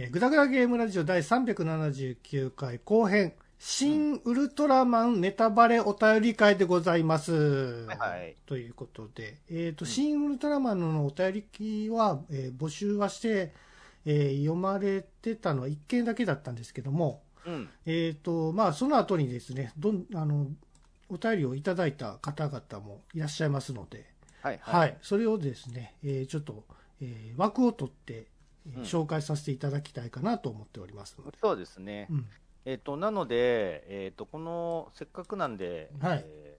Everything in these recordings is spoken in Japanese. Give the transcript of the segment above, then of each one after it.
えー、グダグダゲームラジオ第379回後編、新ウルトラマンネタバレお便り会でございます。はい。ということで、えっ、と、新ウルトラマンのお便りは、えー募集はして、えー読まれてたのは1件だけだったんですけども、うん。えっ、と、まあ、その後にですね、どん、あの、お便りをいただいた方々もいらっしゃいますので、はい。はい、それをですね、えーちょっと、えー枠を取って、紹介させていただきたいかなと思っておりますので。そうですね。うん、えっ、と、なので、えっ、と、この、せっかくなんで、はいえー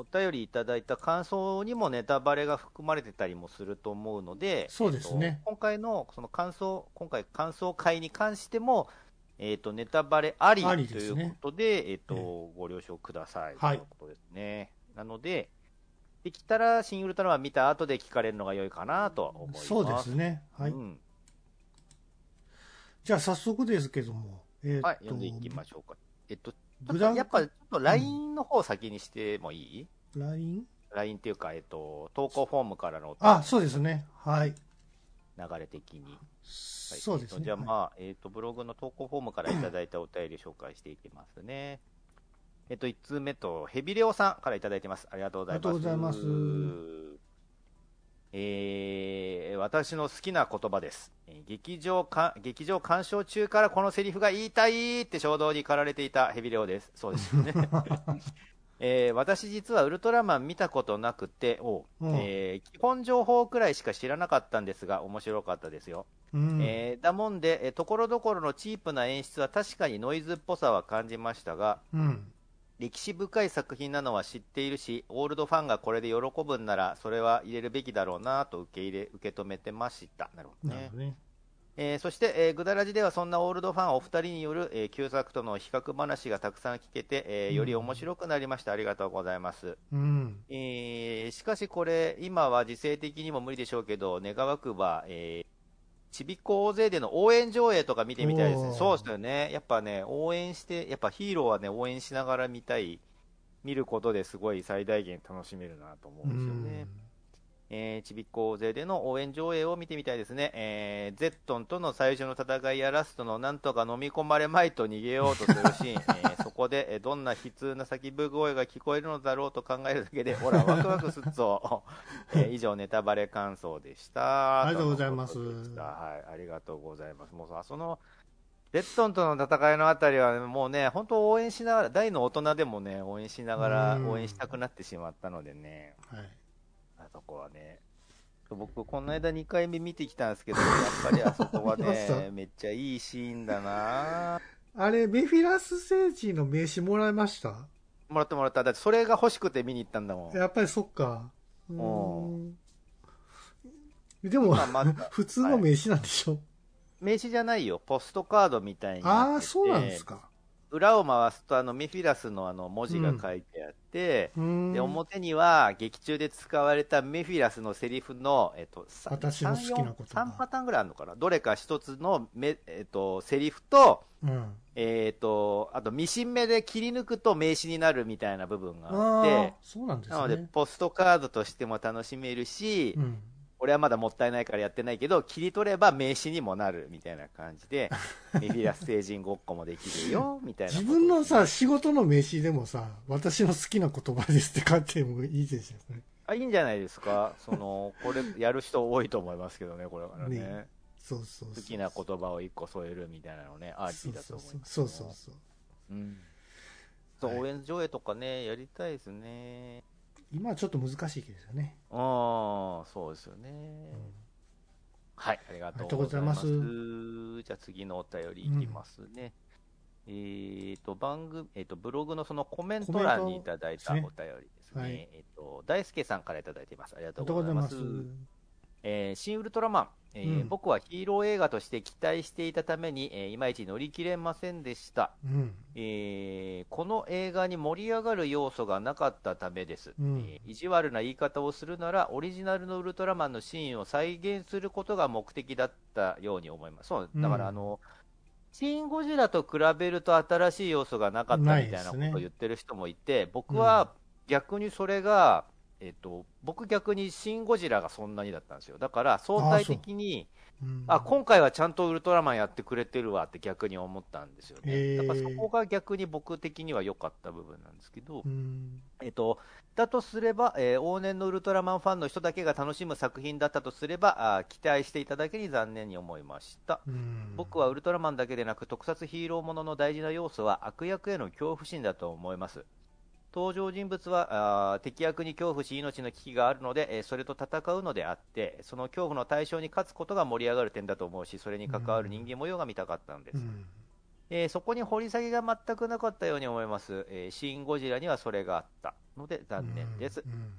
お便りいただいた感想にもネタバレが含まれてたりもすると思うので、そうですねえーと今回のその感想、今回感想会に関しても、えっ、と、ネタバレありということで、えっ、と、えご了承ください、はいということですね。なので、できたら、新ウルトラマン見た後で聞かれるのが良いかなとは思います。そうですね。はい。うんじゃあ、早速ですけども、えーはい、読んでいきましょうか。えっと、やっぱ、ちょっと LINE の方先にしてもいい、LINE? ?LINE っていうか、えっと、投稿フォームからのあ、そうですね。はい。流れ的に。はいそうですね。えっとじゃあ、はいまあ、えっと、ブログの投稿フォームからいただいたお便り紹介していきますね。えっと、1通目と、ヘビレオさんからいただいてます。ありがとうございます。ありがとうございますえー、私の好きな言葉です。えー劇場か、劇場鑑賞中からこのセリフが言いたいって衝動に駆られていたヘビレオです。そうですよね。えー私実はウルトラマン見たことなくて、おううんえー基本情報くらいしか知らなかったんですが、面白かったですよ。うん。えーだもんで、えーところどころのチープな演出は確かにノイズっぽさは感じましたが、うん。歴史深い作品なのは知っているし、オールドファンがこれで喜ぶんなら、それは入れるべきだろうなと受け入れ、受け止めてました。なるほどね。えーそして、えーグダラジではそんなオールドファンお二人による、えー旧作との比較話がたくさん聞けて、えーより面白くなりました。ありがとうございます。うん。えーしかしこれ、今は時勢的にも無理でしょうけど、願わくば、えーちびっこ大勢での応援上映とか見てみたいですね。そうですよね。やっぱね、応援して、やっぱヒーローはね、応援しながら見たい、見ることですごい最大限楽しめるなと思うんですよね。えーちびっこ大勢での応援上映を見てみたいですね。えーゼットンとの最初の戦いやラストのなんとか飲み込まれまいと逃げようとするシーン、えーそこでえーどんな悲痛な叫び声が聞こえるのだろうと考えるだけで、ほら、ワクワクすっぞ。えー以上、ネタバレ感想でした。ありがとうございますはい、ありがとうございます。もうさ、その、ゼットンとの戦いのあたりは、もうね、本当応援しながら、大の大人でもね、応援しながらうん応援したくなってしまったのでね。はい。あそこはね、僕、この間2回目見てきたんですけど、やっぱりあそこはね、めっちゃいいシーンだなあれ、メフィラス星人の名刺もらいました？もらったもらった。だってそれが欲しくて見に行ったんだもん。やっぱりそっか。うん。でも、まあ 普通の名刺なんでしょ、名刺じゃないよ。ポストカードみたいにああ、そうなんですか。裏を回すと、あの、メフィラスのあの、文字が書いてあって、うーん。で、表には、劇中で使われたメフィラスのセリフの、えっと、さ私の好きな言葉3パターンぐらいあるのかな？どれか一つのめ、えっと、セリフと、うん。えっ、と、あと、ミシン目で切り抜くと名刺になるみたいな部分があって、そうなんですね。なので、ポストカードとしても楽しめるし、うん。俺はまだもったいないからやってないけど、切り取れば名刺にもなるみたいな感じで、メフィラス星人ごっこもできるよ、みたいな自分のさ、仕事の名刺でもさ、私の好きな言葉ですって書いてもいいですよね。あ、いいんじゃないですか？その、これ、やる人多いと思いますけどね、これからね。ねそうそう。好きな言葉を一個添えるみたいなのね、アーティーだと思います。そうそうそう。うん。そう、はい応援上映とかね、やりたいですね。今はちょっと難しいけどね。ああ、そうですよね。はい、ありがとうございます。ありがとうじゃあ次のお便りいきますね。えっ、と、番組、えっ、と、ブログのそのコメント欄にいただいたお便りですね。はいえっ、と、大輔さんからいただいています。ありがとうございまますす。。えー新ウルトラマン、えーうん。僕はヒーロー映画として期待していたために、えーいまいち乗り切れませんでした。うん。えーこの映画に盛り上がる要素がなかったためです、うん。えー意地悪な言い方をするならオリジナルのウルトラマンのシーンを再現することが目的だったように思います。そうだから、うんあのシン・ゴジラと比べると新しい要素がなかったみたいなことを言ってる人もいて、僕は逆にそれがえっと、僕逆にシン・ゴジラがそんなにだったんですよ。だから相対的に、うんあ今回はちゃんとウルトラマンやってくれてるわって逆に思ったんですよね。へーだからそこが逆に僕的には良かった部分なんですけど、うんえっと、だとすれば、えー往年のウルトラマンファンの人だけが楽しむ作品だったとすれば、あー期待していただけに残念に思いました。うん僕はウルトラマンだけでなく特撮ヒーローものの大事な要素は悪役への恐怖心だと思います登場人物は敵役に恐怖し命の危機があるので、えーそれと戦うのであってその恐怖の対象に勝つことが盛り上がる点だと思うしそれに関わる人間模様が見たかったんです、うん。えーそこに掘り下げが全くなかったように思います、えーシン・ゴジラにはそれがあったので残念です、うん。うん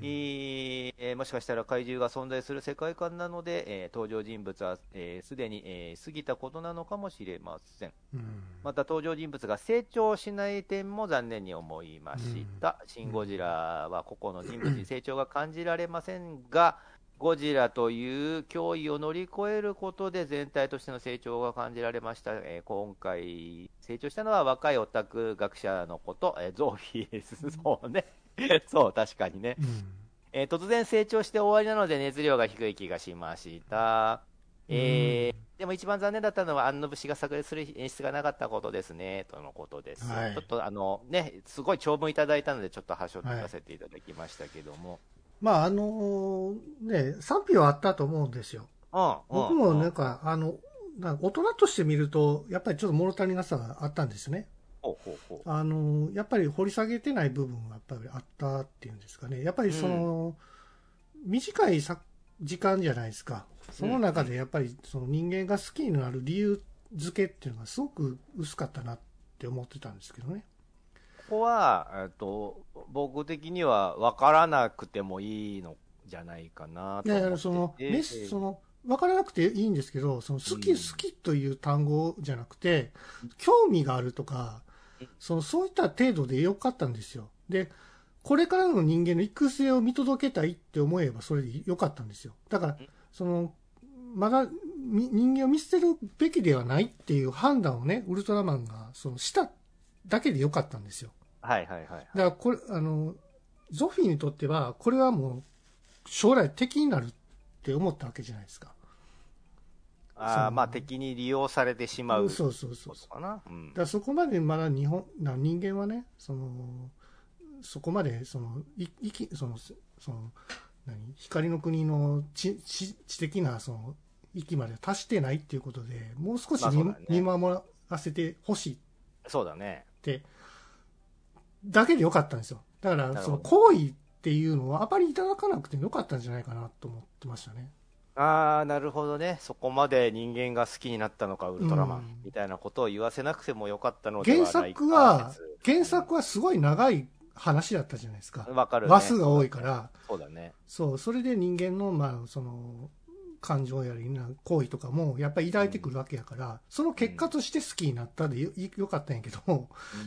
えーえーもしかしたら怪獣が存在する世界観なので、えー登場人物はすで、えー既に、えー過ぎたことなのかもしれません。うんまた登場人物が成長しない点も残念に思いました。シン・ゴジラは個々の人物に成長が感じられませんが、ゴジラという脅威を乗り越えることで全体としての成長が感じられました。えー今回、成長したのは若いオタク学者のこと、えーゾーフィーです。そうね。そう、確かにね。うんえー突然成長して終わりなので熱量が低い気がしました。えーでも一番残念だったのは、安野節が炸裂する演出がなかったことですね、とのことです。はいちょっとあの、ね、すごい長文いただいたので、ちょっと端折らせていただきましたけども。まああのね賛否はあったと思うんですようん、僕もうんなんか、あのなんか大人として見るとやっぱりちょっと物足りなさがあったんですね。あのやっぱり掘り下げてない部分がやっぱりあったっていうんですかね。やっぱりその、短いさ時間じゃないですか。その中でやっぱりその人間が好きになる理由付けっていうのがすごく薄かったなって思ってたんですけどね。ここは、えっと、僕的には分からなくてもいいのじゃないかなと思って。やその、てメスその分からなくていいんですけどその好き、うん。好きという単語じゃなくて興味があるとかそのそういった程度でよかったんですよ。でこれからの人間の育成を見届けたいって思えばそれでよかったんですよ。だからうんそのまだみ人間を見捨てるべきではないっていう判断をねウルトラマンがそのしただけでよかったんですよ。はいはいはい。だからこれあのゾフィーにとってはこれはもう将来敵になるって思ったわけじゃないですかああ、まあ敵に利用されてしまうそうそうそうことかな。うん。だそこまでまだ日本な人間はねそのそこまでそのいいきそのその何？光の国の知知知的なその域まで達してないっていうことでもう少し見,、まあね。見守らせてほしい。そうだね。って。だけでよかったんですよ。だからその行為っていうのはあまりいただかなくてもよかったんじゃないかなと思ってましたねああ、なるほどね。そこまで人間が好きになったのか、ウルトラマン、うんみたいなことを言わせなくてもよかったのでは原ないか作は説原作はすごい長い話だったじゃないですかわかる、ね。話数が多いからそうだね。そう、それで人間の、まあ、その、感情やりな行為とかも、やっぱり抱いてくるわけやから、その結果として好きになったでよよかったんやけど、う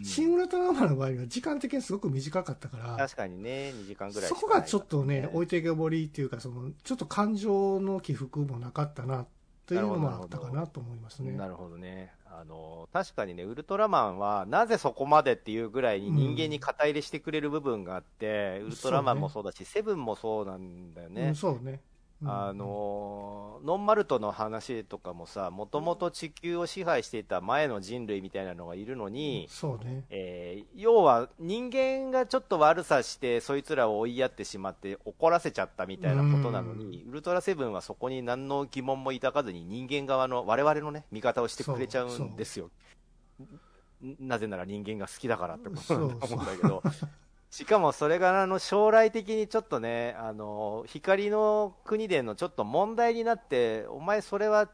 んシン・ウルトラマンの場合は時間的にすごく短かったから、確かにね、2時間ぐらいしそこがちょっとね、置いてけぼりっていうか、その、ちょっと感情の起伏もなかったな、というのもあったかなと思いますね。なるほどね。あの、確かにね、ウルトラマンは、なぜそこまでっていうぐらいに人間に肩入れしてくれる部分があって、ウルトラマンもそうだし、セブンもそうなんだよね。うん、そうね。うんあ、のノンマルトの話とかもさ、もともと地球を支配していた前の人類みたいなのがいるのに、そうね。えー要は人間がちょっと悪さして、そいつらを追いやってしまって怒らせちゃったみたいなことなのに、ウルトラセブンはそこに何の疑問も抱かずに人間側の我々のね、味方をしてくれちゃうんですよ。んなぜなら人間が好きだからってことなんだと思うんだけど。しかもそれがあの将来的にちょっとね、あの光の国でのちょっと問題になって、お前それは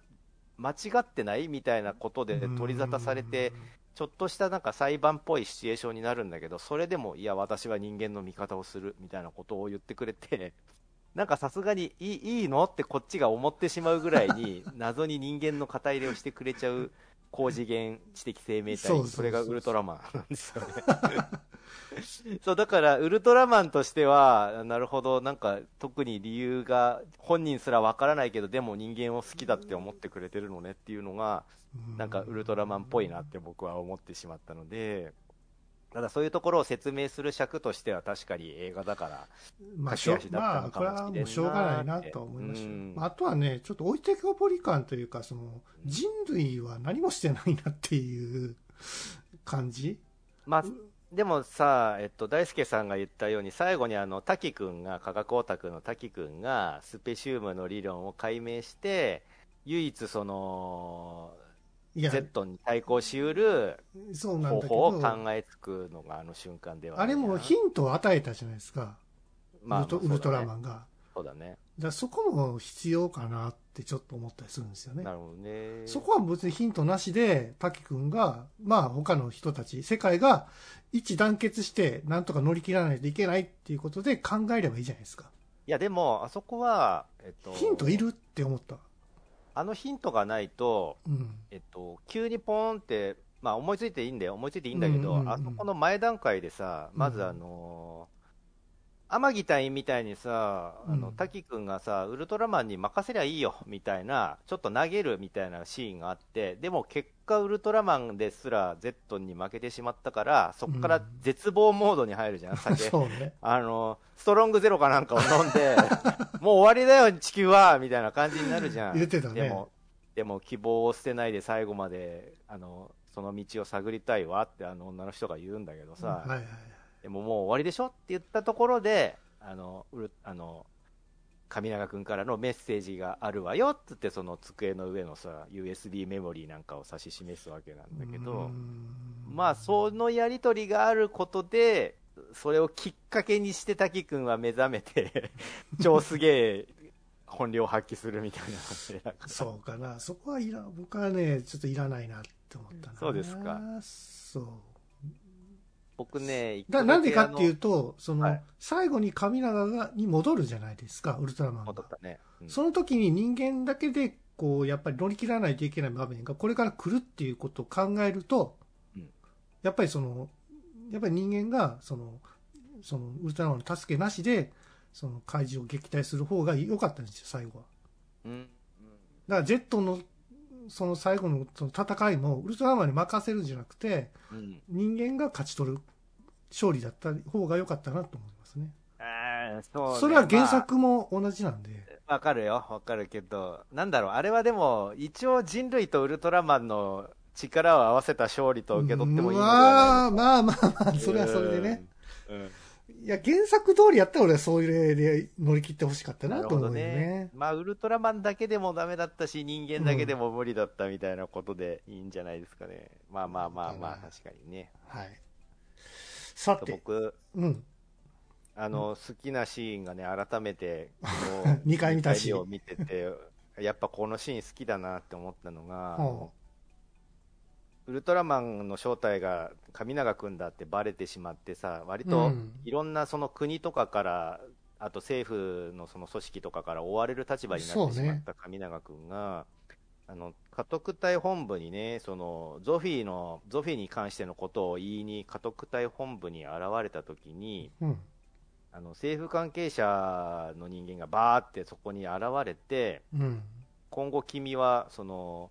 間違ってないみたいなことで取り沙汰されて、ちょっとしたなんか裁判っぽいシチュエーションになるんだけど、それでも、いや、私は人間の味方をするみたいなことを言ってくれて、なんかさすがにいいいいのってこっちが思ってしまうぐらいに、謎に人間の肩入れをしてくれちゃう高次元知的生命体、それがウルトラマンなんですよね。そう、だから、ウルトラマンとしては、なるほど、なんか、特に理由が、本人すらわからないけど、でも人間を好きだって思ってくれてるのねっていうのが、なんかウルトラマンっぽいなって僕は思ってしまったので、ただそういうところを説明する尺としては確かに映画だから、まあ、しょまあ、これはもうしょうがないなとは思いましたよ。うん。あとはね、ちょっと置いてけぼり感というか、その、人類は何もしてないなっていう感じ？まあ、でもさ、えっと、大輔さんが言ったように、最後にあの、滝くんが、科学オタクの滝くんが、スペシウムの理論を解明して、唯一その、Z に対抗しうる方法を考えつくのがあの瞬間ではあれもヒントを与えたじゃないですか、まあウルトウルトラマンが。そうだね。だそこも必要かなってちょっと思ったりするんですよねな。るほどね。そこは別にヒントなしで、滝くんが、まあ他の人たち、世界が一致団結して、なんとか乗り切らないといけないっていうことで考えればいいじゃないですか。いや、でも、あそこは、えっと、ヒントいるって思った。あのヒントがないと、うん。えっと、急にポーンって、まあ思いついていいんだよ、思いついていいんだけど、うんうんうんあそこの前段階でさ、まずあの天城隊員みたいにさ、あのうん滝君がさ、ウルトラマンに任せりゃいいよみたいな、ちょっと投げるみたいなシーンがあって、でも結果、ウルトラマンですら Z に負けてしまったから、そこから絶望モードに入るじゃん、酒。そうね。あの、ストロングゼロかなんかを飲んで、もう終わりだよ、地球はみたいな感じになるじゃん。言ってたねでも、でも希望を捨てないで最後まで、あの、その道を探りたいわってあの女の人が言うんだけどさ、はいはい。でももう終わりでしょって言ったところで、あの、うるあの、神永君からのメッセージがあるわよっつってその机の上のさ USB メモリーなんかを指し示すわけなんだけうどんまあそのやり取りがあることでそれをきっかけにして滝君は目覚めて 超すげえ本領発揮するみたいな感じそうかな。そこはいら、僕はね、ちょっといらないなって思ったな。そうですか。そう。僕ねなんでかっていうあと、その、はい。最後に神永がに戻るじゃないですか、ウルトラマンが。ね、うん。その時に人間だけで、こう、やっぱり乗り切らないといけない場面がこれから来るっていうことを考えると、うん。やっぱりその、やっぱり人間が、その、その、ウルトラマンの助けなしで、その怪獣を撃退する方が良かったんですよ、最後は。うん。うん。だから、ジェットの、その最後のその戦いも、ウルトラマンに任せるんじゃなくて、うん人間が勝ち取る勝利だった方が良かったなと思いますね。あーそうねそれは原作も同じなんで。まあわかるよ、わかるけど、なんだろう、あれはでも、一応人類とウルトラマンの力を合わせた勝利と受け取ってもいいのではないまあまあまあまあ、それはそれでね。。うんうんいや、原作通りやったら俺はそういう例で乗り切ってほしかったなと思うよねね。。まあ、ウルトラマンだけでもダメだったし、人間だけでも無理だったみたいなことでいいんじゃないですかね。まあまあまあまあ、確かにね。はい。さて、僕、うん。あの、好きなシーンがね、改めて、二回見たし二回を見てて、やっぱこのシーン好きだなって思ったのが、ほウルトラマンの正体が神永君だってバレてしまってさ、割うとんいろんなその国とかから、あと政府のその組織とかから追われる立場になってしまった神永君が、あの家督隊本部にね、そのゾフィーのゾフィーに関してのことを言いに家督隊本部に現れたときに、うん。あの政府関係者の人間がバーってそこに現れて、うん。今後君はその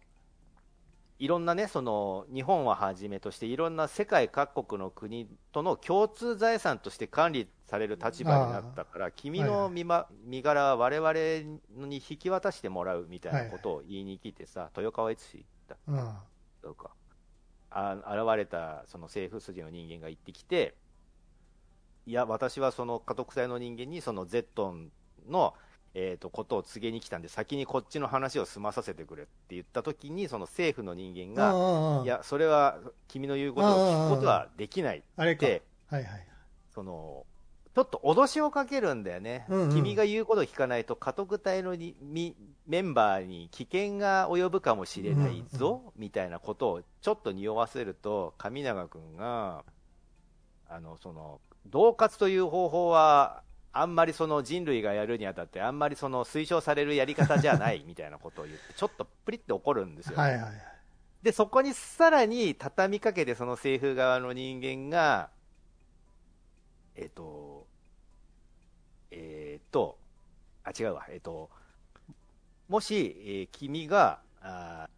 いろんなねその日本をはじめとしていろんな世界各国の国との共通財産として管理される立場になったから君の身,、ま身柄は我々に引き渡してもらうみたいなことを言いに来てさ、豊川悦司だうん。どうか。あ現れたその政府筋の人間が言ってきていや私はその家督隊の人間にそのゼットンの、えー、とことを告げに来たんで先にこっちの話を済まさせてくれって言った時にその政府の人間がいやそれは君の言うことを聞くことはできないっ。てはいはい。そのちょっと脅しをかけるんだよね、うんうん君が言うことを聞かないと家督隊のにみメンバーに危険が及ぶかもしれないぞ、みたいなことをちょっと匂わせると神永君があのその恫喝という方法はあんまりその人類がやるにあたってあんまりその推奨されるやり方じゃないみたいなことを言って ちょっとプリッて怒るんですよ、はいはいはい。で、そこにさらに畳みかけて、その政府側の人間が、えっ、と、えっ、と、あ、違うわ、えっ、と、もし、えー君が、あー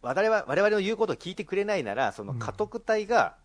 我々は我々の言うことを聞いてくれないなら、その家督隊が、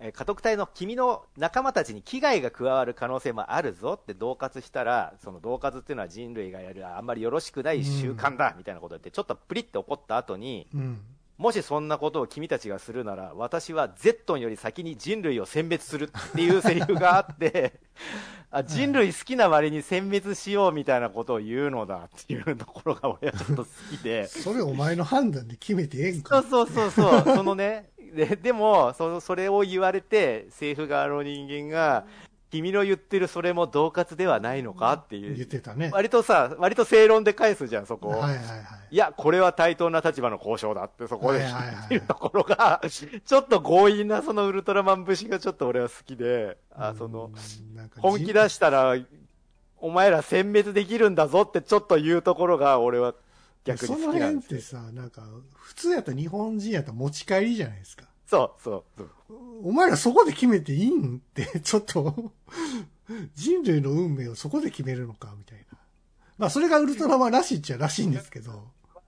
えー家督隊の君の仲間たちに危害が加わる可能性もあるぞって恫喝したら、その恫喝っていうのは人類がやるあんまりよろしくない習慣だみたいなこと言って、ちょっとプリって怒った後に、うん。もしそんなことを君たちがするなら、私はゼットンより先に人類を殲滅するっていうセリフがあって、あ人類好きな割に殲滅しようみたいなことを言うのだっていうところが俺はちょっと好きで。それお前の判断で決めてええんそかう。そうそうそう、そのね、ででもそ、それを言われて、政府側の人間が、君の言ってるそれも恫喝ではないのか？ってい言っう、てたね。割とさ、割と正論で返すじゃん、そこを。はいはいはい。いや、これは対等な立場の交渉だって、そこで言ってるところが、ちょっと強引なそのウルトラマン節がちょっと俺は好きで、あ、その、本気出したら、お前ら殲滅できるんだぞってちょっと言うところが、俺は逆にその好きなんですよ。辺ってさ、なんか、普通やったら日本人やったら持ち帰りじゃないですか。そうそうそう。お前らそこで決めていいんって、ちょっと、人類の運命をそこで決めるのか、みたいな。まあ、それがウルトラマンらしいっちゃらしいんですけど。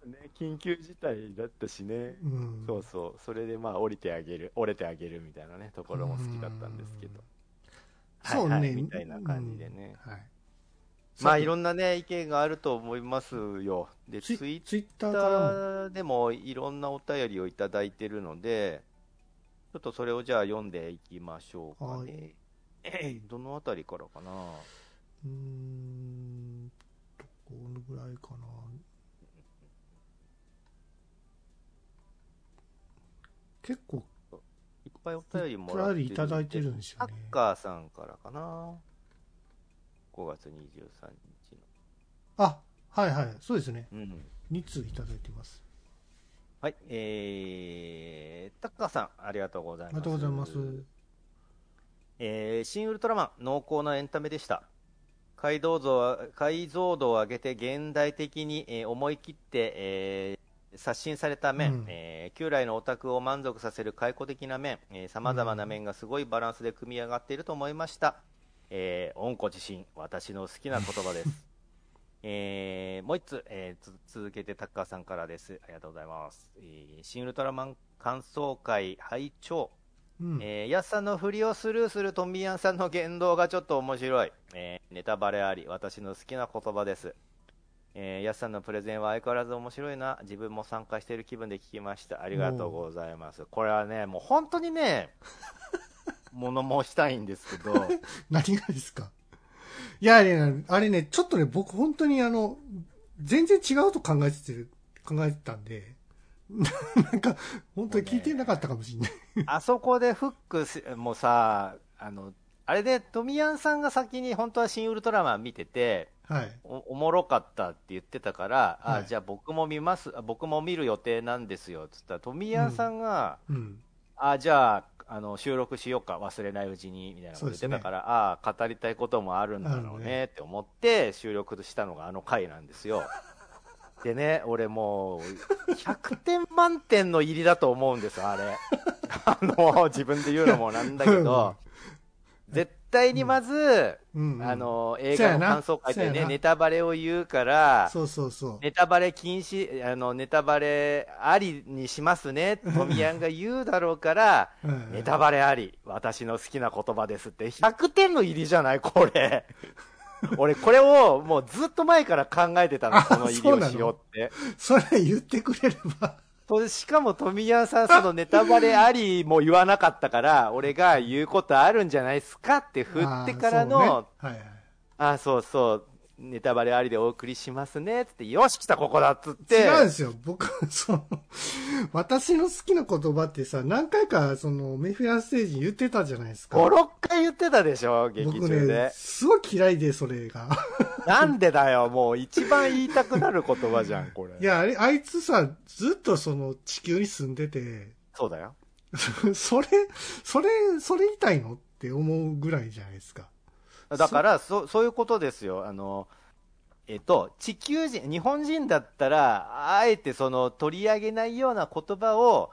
ね、緊急事態だったしね。うん。そうそう。それでまあ降りてあげる、折れてあげるみたいなね、ところも好きだったんですけど。そうね。みたいな感じでね。うん。はい。まあいんろんなね、意見があると思いますよ。で、ツツイツイッタ。ーでもいろんなお便りをいただいてるので、ちょっとそれをじゃあ読んでいきましょうかね。どのあたりからかな？うーん、どこのぐらいかな？結構、いっぱいお便りもおらっていただいてるんですよサねッカーさんからかな？5月23日あ、はいはい、そうですね。の。うん。2通いただいてます。はい、えー、タッカーさん、ありがとうございます。ありがとうございます。えー、新ウルトラマン、濃厚なエンタメでした。解像度は解像度を上げて現代的に、えー思い切って、えー刷新された面、うんえー旧来のオタクを満足させる開古的な面、さまざまな面がすごいバランスで組み上がっていると思いました。えー、温故自身、私の好きな言葉です。えーもう一つ、えーつ続けてタッカーさんからです。ありがとうございます。えー新ウルトラマン感想会拝聴うん。えー、ヤスさんの振りをスルーするトミヤンさんの言動がちょっと面白い。えーネタバレあり、私の好きな言葉です。えー、ヤスさんのプレゼンは相変わらず面白いな。自分も参加している気分で聞きました。ありがとうございます。これはね、もう本当にね、物申したいんですけど、何がですか？いや、ね、あれね、ちょっとね、僕本当にあの、全然違うと考えてる、考えてたんで、なんか、本当に聞いてなかったかもしれない。あそこでフックしもうさ、あの、あれで、トミヤンさんが先に本当は新ウルトラマン見てて、はい。おおもろかったって言ってたから、はいあじゃあ僕も見ます、あ僕も見る予定なんですよっつったら、富谷さんが、うん。あじゃああの収録しようか、忘れないうちにみたいなこと言ってたから、ああ、語りたいこともあるんだろうねって思って、収録したのがあの回なんですよ。でね、俺もう、100点満点の入りだと思うんです、あれ。あの、自分で言うのもなんだけど、絶対にまず、うん、うん。あ、の映画の感想会でね、ネタバレを言うから、そうそうそう。ネタバレ禁止、あのネタバレありにしますね、トミヤンが言うだろうから、うんネタバレあり、私の好きな言葉ですって、100点の入りじゃない、これ。俺、これをもうずっと前から考えてたの、あこの入りをしようって。それ言ってくれれば。としかも、富谷さん、そのネタバレありも言わなかったから、俺が言うことあるんじゃないですかって振ってからの、あーそうねはいはい。あ、そうそう、ネタバレありでお送りしますね、つって、よし、来た、ここだっつって。違うんですよ。僕、その、私の好きな言葉ってさ、何回か、その、メフィラステージに言ってたじゃないですか。5、6回言ってたでしょ、劇僕中でね、。すごい嫌いで、それが。なんでだよ、もう一番言いたくなる言葉じゃん、これ。いや、あれ、あいつさ、ずっとその、地球に住んでて、そうだよ。それ、それ、それ言いたいのって思うぐらいじゃないですか。だから、そそういうことですよ。あの、えっと、地球人、日本人だったら、あえてその取り上げないような言葉を、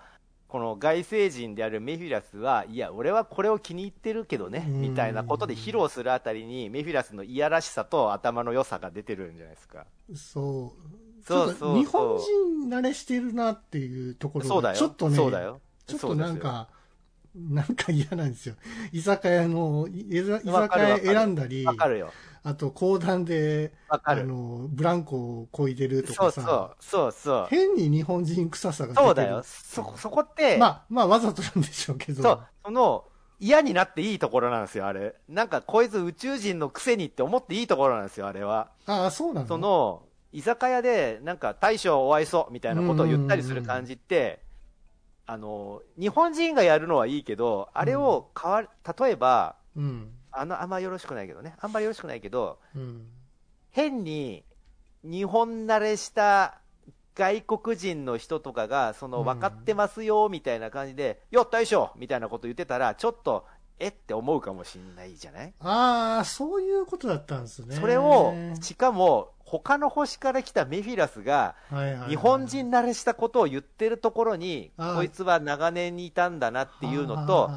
この外星人であるメフィラスは、いや、俺はこれを気に入ってるけどね、うんみたいなことで披露するあたりに、メフィラスのいやらしさと頭の良さが出てるんじゃないですか。そう。そうそう日本人慣れしてるなっていうところがそうだよ。ちょっとね、そうだよ。ちょっとなんか、なんか嫌なんですよ。居酒屋の、い居酒屋選んだり、わかるよ。あと講談で、あわかる。の、ブランコを漕いでるとそうかさ、そう、そうそう。変に日本人臭さが出てる。そうだよ。そ、そこって、まあ、まあ、わざとなんでしょうけど。そう、その、嫌になっていいところなんですよ、あれ。なんか、こいつ宇宙人のくせにって思っていいところなんですよ、あれは。ああ、そうなの？そ、の、居酒屋で、なんか、大将お会いそう、みたいなことを言ったりする感じって、あの、日本人がやるのはいいけど、あれを変わる、例えば、うん。あの、あんまよろしくないけどね。あんまりよろしくないけど、うん。変に日本慣れした外国人の人とかが、そのうん分かってますよみたいな感じで、よっ、大将みたいなこと言ってたら、ちょっと、え？って思うかもしんないじゃない？ああ、そういうことだったんですね。それを、しかも、他の星から来たメフィラスが、日本人慣れしたことを言ってるところに、こいつは長年にいたんだなっていうのと、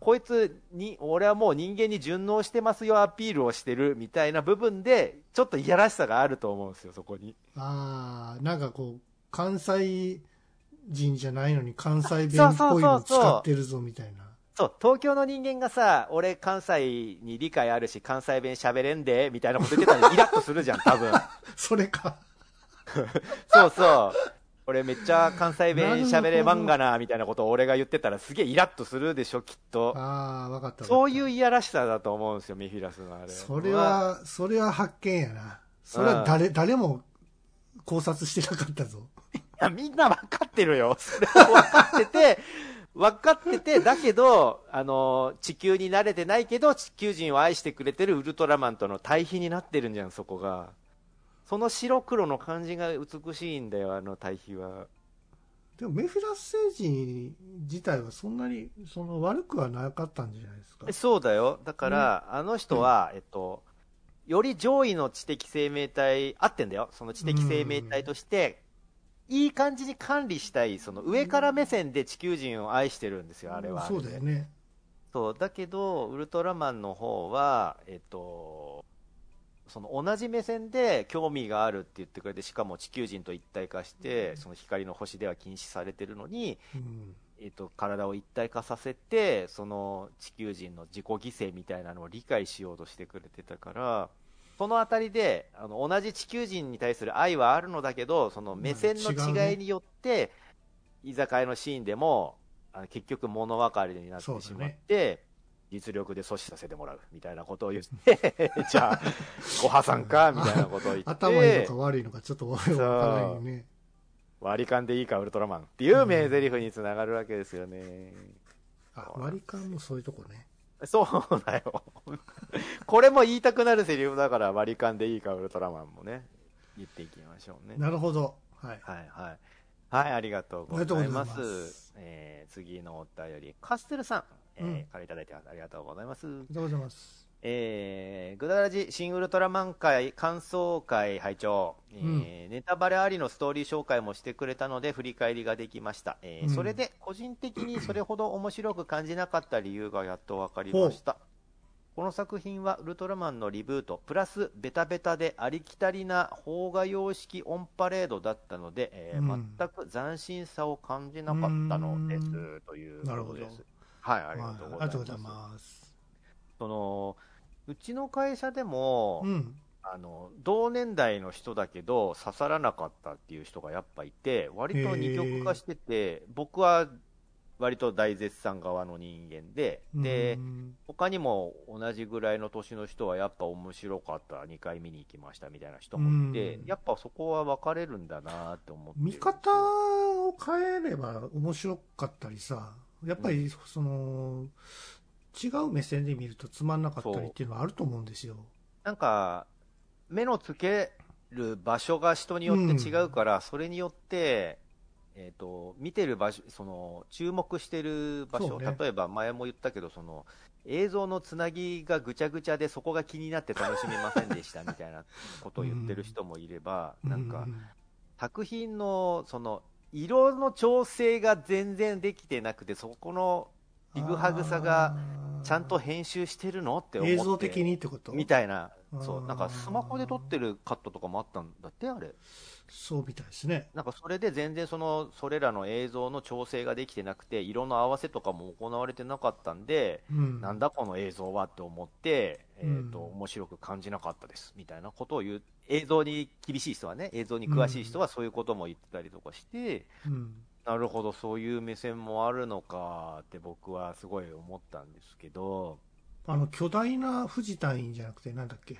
こいつに、俺はもう人間に順応してますよアピールをしてるみたいな部分で、ちょっといやらしさがあると思うんですよ、そこに。ああ、なんかこう、関西人じゃないのに関西弁っぽいの使ってるぞみたいな。そう、東京の人間がさ、俺関西に理解あるし、関西弁喋れんで、みたいなこと言ってたのにイラッとするじゃん、多分。それか。そうそう。俺めっちゃ関西弁喋れ漫画な、みたいなことを俺が言ってたらすげえイラッとするでしょ、きっと。ああ、わかった。そういういやらしさだと思うんですよ、メフィラスのあれ。それは、それは発見やな。それは誰、誰も考察してなかったぞ。いや、みんな分かってるよ。それは分かってて、分かってて、だけど、あの、地球に慣れてないけど、地球人を愛してくれてるウルトラマンとの対比になってるんじゃん、そこが。その白黒の感じが美しいんだよ、あの対比は。でもメフィラス星人自体はそんなにその悪くはなかったんじゃないですか？え。そうだよ。だから、あの人は、えっと、より上位の知的生命体、合ってんだよ。その知的生命体として、いい感じに管理したい、その上から目線で地球人を愛してるんですよ、あれは。そうだよね。そう、だけど、ウルトラマンの方は、えっと、その同じ目線で興味があるって言ってくれて、しかも地球人と一体化して、その光の星では禁止されてるのに、うん。えっと、体を一体化させて、その地球人の自己犠牲みたいなのを理解しようとしてくれてたから、そのあたりで、あの、同じ地球人に対する愛はあるのだけど、その目線の違いによって、居酒屋のシーンでも、あの結局物別れになってしまって、実力で阻止させてもらうみたいなことを言って、じゃあ、ご破産かみたいなことを言って、頭いいのか悪いのかちょっとわからないよね。割り勘でいいか、ウルトラマンっていう名台詞につながるわけですよね。あ、割り勘もそういうとこね。そうだよ。これも言いたくなるセリフだから割り勘でいいか、ウルトラマンもね、言っていきましょうね。なるほど。はい。はいはい。はい、ありがとうございま。ますすえー、次のお便り、カステルさん、えーうん。からいただいてありがとうございます。ありがとうございます。えー、グダラジ新ウルトラマン会感想会拝聴、えーネタバレありのストーリー紹介もしてくれたので振り返りができました、えーうん。それで個人的に それほど面白く感じなかった理由がやっと分かりました。この作品はウルトラマンのリブートプラスベタベタでありきたりな邦画様式オンパレードだったので、えーうん。全く斬新さを感じなかったのです。うん。というなるほど。ことですはいありがはいとうありがとうございます。ます。そのうちの会社でも、うん。あの同年代の人だけど刺さらなかったっていう人がやっぱいて割と二極化してて僕は割と大絶賛側の人間ででうん。他にも同じぐらいの年の人はやっぱ面白かった2回見に行きましたみたいな人もいてうん。やっぱそこは分かれるんだなって思って見方を変えれば面白かったりさ、やっぱりその、違う目線で見るとつまんなかったりっていうのはあると思うんですよ。なんか目のつける場所が人によって違うから、それによって、えー、と見てる場所その注目してる場所、ね。例えば前も言ったけどその映像のつなぎがぐちゃぐちゃでそこが気になって楽しめませんでしたみたいなことを言ってる人もいれば、なんかう作品のその色の調整が全然できてなくてそこのちぐはぐさがちゃんと編集してるのって思って映像的にってこと？みたいな。そう。なんかスマホで撮ってるカットとかもあったんだってあれ。そうみたいですね。なんかそれで全然そのそれらの映像の調整ができてなくて色の合わせとかも行われてなかったんで、うん。なんだこの映像はって思って、えーとうん。面白く感じなかったです。みたいなことを言う。映像に厳しい人はね映像に詳しい人はそういうことも言ってたりとかして、うん。なるほどそういう目線もあるのかって僕はすごい思ったんですけど、あの、巨大な富士隊員じゃなくて、なんだっけ？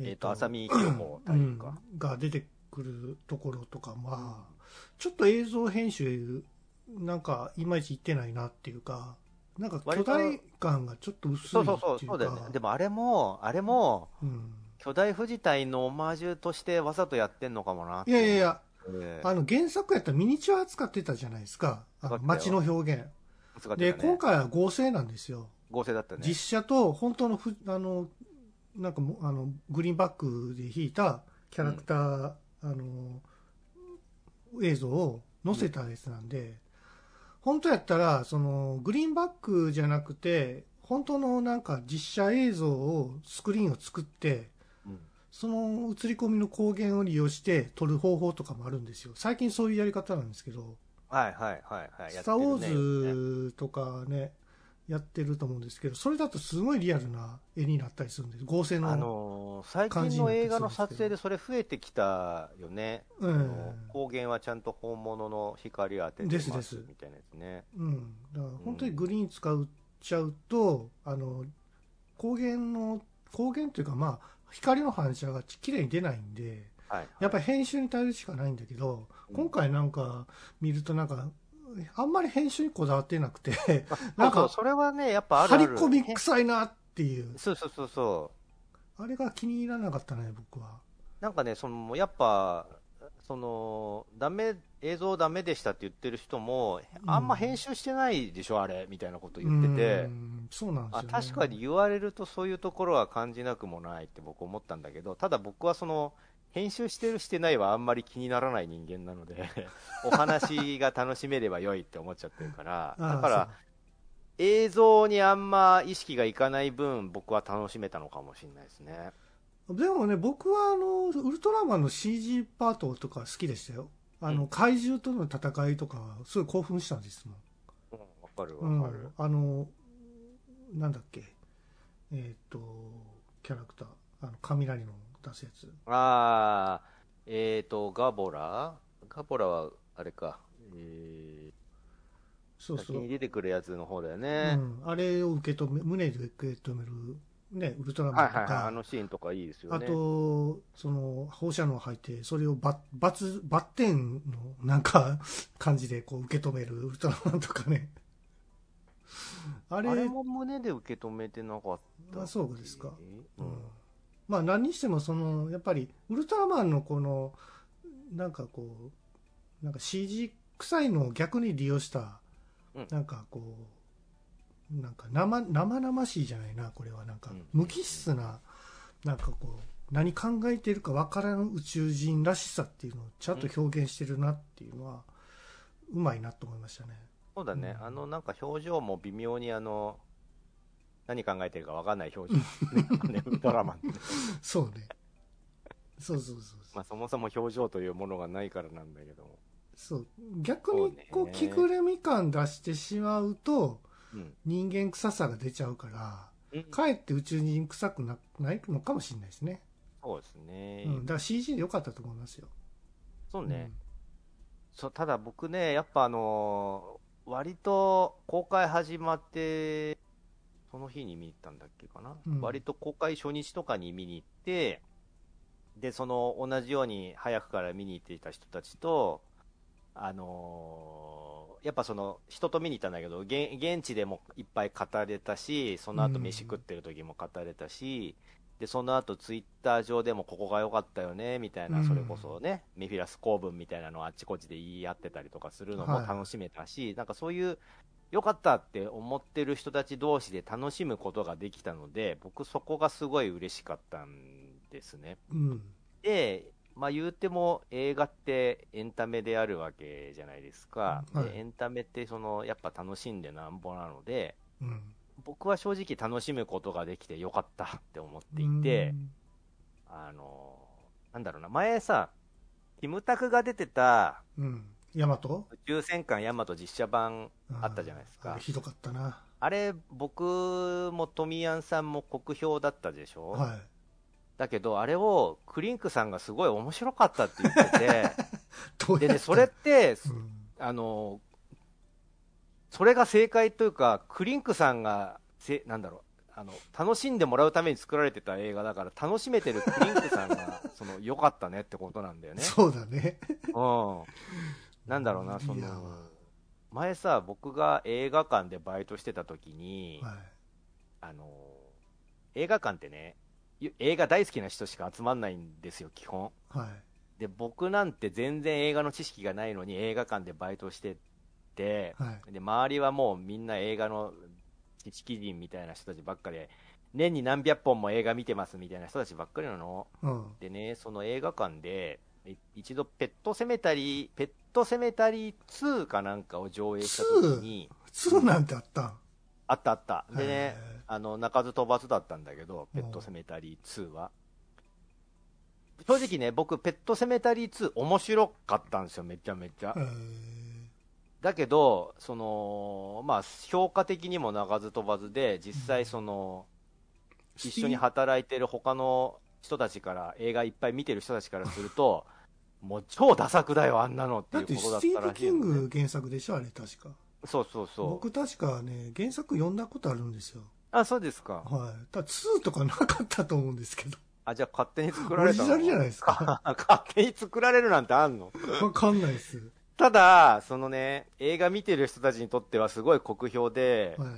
えー、と浅見清子隊員か、うんが出てくるところとかまあちょっと映像編集なんかいまいちいってないなっていうかなんか巨大感がちょっと薄いっていうか。そうそうそうそうだよね。でもあれもあれもうん、巨大富士隊のオマージュとしてわざとやってんのかもなって。いやいやいやえーあの原作やったらミニチュア使ってたじゃないですか。あの街の表現。ね。で今回は合成なんですよ。合成だったね。実写と本当のふあのなんかもあのグリーンバックで引いたキャラクター、あの映像を載せたやつなんで、本当やったらそのグリーンバックじゃなくて本当のなんか実写映像をスクリーンを作ってうんその映り込みの光源を利用して撮る方法とかもあるんですよ最近そういうやり方なんですけどはいはいはいはい。スター・ウォーズとかね、やってると思うんですけど、それだとすごいリアルな絵になったりするんです。合成の。あのー最近の映画の撮影でそれ増えてきたよね。うん光源はちゃんと本物の光当ててですですみたいなやつね。うん。だから本当にグリーン使っちゃうと、あの、光源の、光源というかまあ、光の反射が綺麗に出ないんで、はい。やっぱり編集に頼るしかないんだけど、うん今回なんか見るとなんか、あんまり編集にこだわってなくて、なんんかそれはね、やっぱある張。り込み臭いなっていう、そうそうそうそあれが気に入らなかったね、僕は。う。なんかね、その、やっぱ、その、ダメ、映像ダメでしたって言ってる人も、あんま編集してないでしょ、あれ、みたいなこと言ってて。うんそうなんですあよ、ね。確かに言われるとそういうところは感じなくもないって僕思ったんだけどただ僕はその編集してるしてないはあんまり気にならない人間なので お話が楽しめれば良いって思っちゃってるから だから映像にあんま意識がいかない分僕は楽しめたのかもしれないですねでもね、僕はあの、ウルトラマンの CG パートとか好きでしたよ。あの、うん。怪獣との戦いとか、すごい興奮したんですもん。うんわかるうん。わかる、あの、なんだっけ、えっ、と、キャラクター、あの、雷の出すやつ。ああえっ、とガボラ？ガボラはあれか。えー、そうそう。先に出てくるやつの方だようね、ん、あれを受け止め、胸で受け止める、ね、ウルトラマンとか、はいはいはい。あのシーンとかいいですよあねと、その、放射能を吐いて、それをババツ、バッテンのなんか 感じでこう受け止めるウルトラマンとかね。あれ、あれも胸で受け止めてなかったあそうですか。ううん。ん、まあ何にしてもその、やっぱりウルトラマンのこの、なんかこう、なんか CG 臭いのを逆に利用した、うん。なんかこう、なんか生、生々しいじゃないな、これはなんか。うん、無機質な、なんかこう、何考えているかわからん宇宙人らしさっていうのをちゃんと表現してるなっていうのは、うまいなと思いましたね。そうだね、うん。あのなんか表情も微妙にあの何考えてるか分かんない表情、ね、ウルトラマそうね。そうそうそうそう。まあ、そもそも表情というものがないからなんだけども、そう。逆にこう着ぐるみ感出してしまうとうん人間臭さが出ちゃうからうん。かえって宇宙人臭くなないのかもしれないですね、そうですね、うん、だから CG でよかったと思いますよ。そうね、そうただ僕ね、やっぱあのー割と公開始まって、その日に見に行ったんだっけかな、うん。割と公開初日とかに見に行って、で、その同じように早くから見に行っていた人たちと、あのーやっぱその人と見に行ったんだけど、現現地でもいっぱい語れたし、その後飯食ってる時も語れたし、でその後ツイッター上でもここが良かったよねみたいな、うん。それこそね、メフィラス公文みたいなのをあっちこっちで言い合ってたりとかするのもはい。楽しめたし、なんかそういう、良かったって思ってる人たち同士で楽しむことができたので、僕、そこがすごい嬉しかったんですね。うん。で、まあ言うても映画ってエンタメであるわけじゃないですか。はいでエンタメってその、やっぱ楽しんでなんぼなので、うん。僕は正直楽しむことができてよかったって思っていて、あの、なんだろうな、前さ、キムタクが出てたうん。うん。ヤマト？宇宙戦艦ヤマト実写版あったじゃないですか。ひどかったな。あれ、僕もトミヤンさんも酷評だったでしょ、はい。だけど、あれをクリンクさんがすごい面白かったって言って て、でね、それって、うん。あの、それが正解というか、クリンクさんが、せなんだろう、あの、楽しんでもらうために作られてた映画だから、楽しめてるクリンクさんが、その、良かったねってことなんだよね。そうだね。うん。なんだろうな、その、前さ、僕が映画館でバイトしてた時に、はい。あの、映画館ってね、ゆ映画大好きな人しか集まんないんですよ、基本。はい。で、僕なんて全然映画の知識がないのに映画館でバイトしてて、はい。で、周りはもうみんな映画の知識人みたいな人たちばっかりで、年に何百本も映画見てますみたいな人たちばっかりなの。うん。でね、その映画館で、い一度ペットセメタリー、ペットセメタリー2かなんかを上映した時に、普通なんてあったん？あったあった。でねへ、あの、鳴かず飛ばずだったんだけど、ペットセメタリー2は。正直ね、僕、ペットセメタリー2面白かったんですよ、めちゃめちゃえ。ーだけど、その、まあ、評価的にも鳴かず飛ばずで、実際その、一緒に働いてる他の人たちから、映画いっぱい見てる人たちからすると、もう超ダ作だよ、あんなのってだっていうことだっスティーブ・たらしいのね、キング原作でしょあれ確か。そうそうそう。僕確かね、原作読んだことあるんですよ。あ、そうですか。はい。ただ2とかなかったと思うんですけど。あ、じゃあ勝手に作らオリジれたのナルじゃないですか。勝手に作られるなんてあんの？わかんないです。ただ、そのね、映画見てる人たちにとってはすごい酷評で、はい。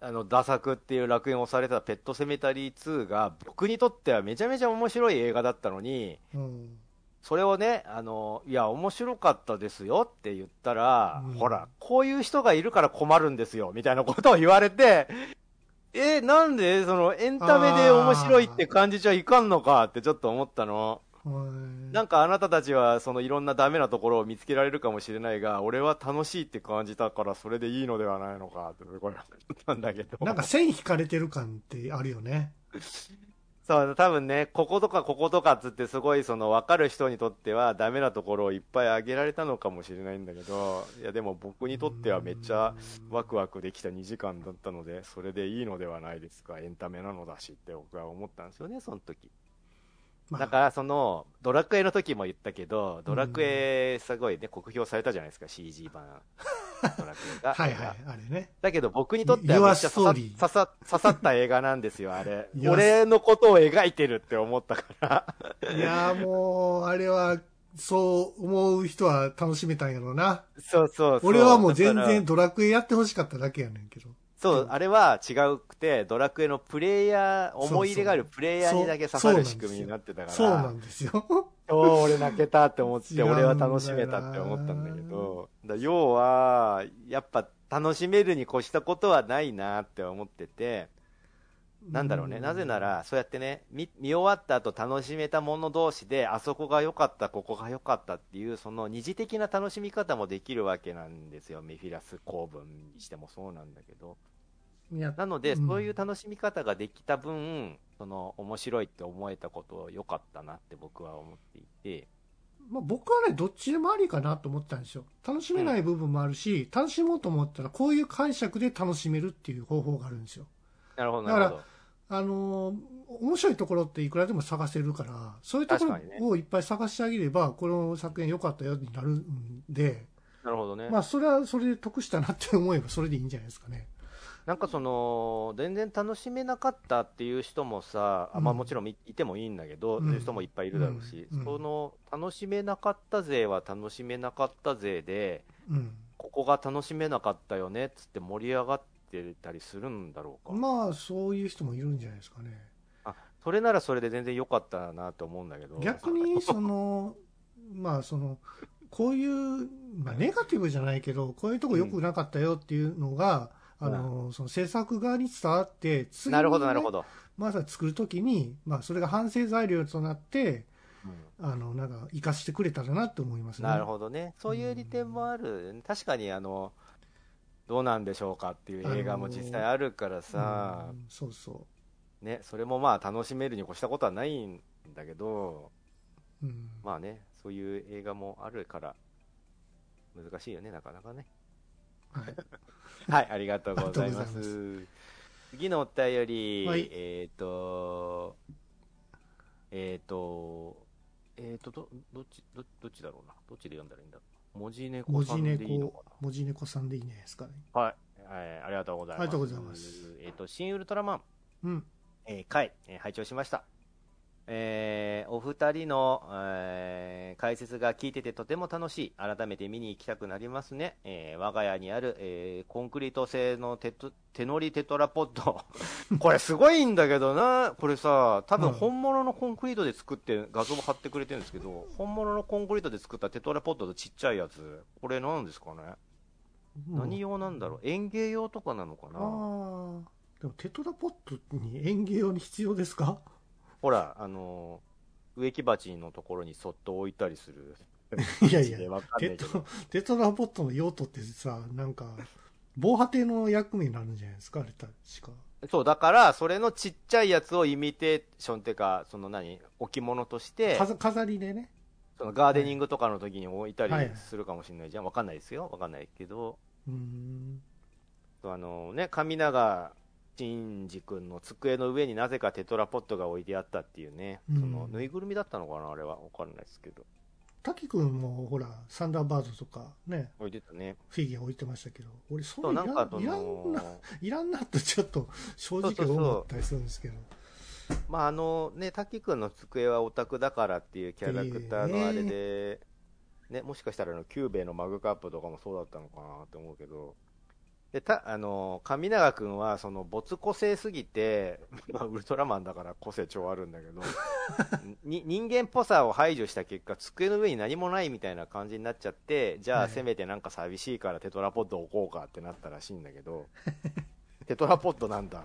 あの、ダサクっていう楽園をされたペットセメタリー2が、僕にとってはめちゃめちゃ面白い映画だったのに、うん。それをね、あの、いや、面白かったですよって言ったら、うんほら、こういう人がいるから困るんですよ、みたいなことを言われて、え、なんで、その、エンタメで面白いって感じちゃいかんのかってちょっと思ったの。はい。なんかあなたたちは、そのいろんなダメなところを見つけられるかもしれないが、俺は楽しいって感じたから、それでいいのではないのかって、すごい思ったんだけど。なんか線引かれてる感ってあるよね。そう、多分ね、こことかこことかっつって、すごいその分かる人にとっては、ダメなところをいっぱいあげられたのかもしれないんだけど、いや、でも僕にとってはめっちゃワクワクできた2時間だったので、それでいいのではないですか、エンタメなのだしって僕は思ったんですよね、その時。まあだから、その、ドラクエの時も言ったけど、ドラクエ、すごいね、酷評されたじゃないですか、CG 版。ドラクエが。はいはい、あれね。だけど僕にとってはめっちゃ刺さ刺さった映画なんですよ、あれ。俺のことを描いてるって思ったから。いやーもう、あれは、そう思う人は楽しめたんやろうな。そうそうそう。俺はもう全然ドラクエやってほしかっただけやねんけど。そう、あれは違うくて、ドラクエのプレイヤー、思い入れがあるプレイヤーにだけ刺さる仕組みになってたから。そうなんですよ。おー俺泣けたって思って、俺は楽しめたって思ったんだけど、だ要は、やっぱ楽しめるに越したことはないなって思ってて、なんだろうね、なぜなら、そうやってね見、見終わった後楽しめたもの同士で、あそこが良かった、ここが良かったっていう、その二次的な楽しみ方もできるわけなんですよ、メフィラス公文にしてもそうなんだけど。なので、うんそういう楽しみ方ができた分、その面白いって思えたこと良かったなって僕は思っていて、まあ、僕はね、どっちでもありかなと思ったんですよ。楽しめない部分もあるし、楽しもうと思ったら、こういう解釈で楽しめるっていう方法があるんですよ。なるほど、だからなるほど。あのー面白いところっていくらでも探せるから、そういうところをいっぱい探してあげれば、この作品良かったよになるんで、なるほどね。まあ、それはそれで得したなって思えば、それでいいんじゃないですかね。なんかその、全然楽しめなかったっていう人もさ、あまあうんもちろんいいてもいいんだけど、うんそういう人もいっぱいいるだろうし、うんうんその、楽しめなかった勢は楽しめなかった勢で、うん。ここが楽しめなかったよねっつって盛り上がってたりするんだろうか。まあ、そういう人もいるんじゃないですかね。あ、それならそれで全然良かったなと思うんだけど。逆に、その、まあ、その、こういう、まあ、ネガティブじゃないけど、こういうとこ良くなかったよっていうのが、あの、その制作側に伝わって、次にねなるほど、なるほど。まずは作るときに、まあ、それが反省材料となって、あの、なんか、生かしてくれたらなって思いますね。なるほどね。そういう利点もある。確かに、あの、どうなんでしょうかっていう映画も実際あるからさ、うんそうそね、それもまあ楽しめるに越したことはないんだけど、う。うん。まあね、そういう映画もあるから、難しいよね、なかなかね。はい。はい、ありがとうございます。次のお便り、はいえっ、と、えっ、と、えっ、と、ど、どっち、ど、どっちだろうな。どっちで読んだらいいんだろう。文字猫文字さんでいいのか猫、文字猫さんでいいんじゃないですかね。な。はい、はい、ありがとうございます。ありがとうございます。えっ、と、新ウルトラマン、うん。えー回、えー拝聴しました。えーお二人の、えー解説が聞いててとても楽しい。改めて見に行きたくなりますね。えー我が家にある、えーコンクリート製のテト手乗りテトラポッド。これすごいんだけどな。これさ、多分うん本物のコンクリートで作って画像も貼ってくれてるんですけど、本物のコンクリートで作ったテトラポッドのちっちゃいやつ。これ何ですかね、何用なんだろう？園芸用とかなのかな？でもテトラポットに園芸用に必要ですか？ほら、あのー植木鉢のところにそっと置いたりする。いやいや わかんなテト。テトラポットの用途ってさ、なんか、防波堤の役目になるんじゃないですかあれ確か。そう、だから、それのちっちゃいやつをイミテーションっていうか、その何、置物として、飾飾りでね。そのガーデニングとかの時に置いたはいりするかもしれないじゃん。わかんないですよ。わかんないけど、うーん。あのね、神永真司君の机の上になぜかテトラポットが置いてあったっていうね、うんそのぬいぐるみだったのかな、あれは。わかんないですけど。滝くんもほら、サンダーバードとかね、置いてたね。フィギュア置いてましたけど、俺そそう、れいらなんかそんいらんな、の、いらんなってちょっと正直そうそうそう思ったりするんですけど。まああのね、滝くんの机はオタクだからっていうキャラクターのあれで、ね、もしかしたらあのキュゥべえのマグカップとかもそうだったのかなって思うけど、でたあの神永くんはその没個性すぎて、まあ、ウルトラマンだから個性超あるんだけど に人間っぽさを排除した結果机の上に何もないみたいな感じになっちゃってじゃはい。あせめてなんか寂しいからテトラポッド置こうかってなったらしいんだけど テトラポッドなんだっ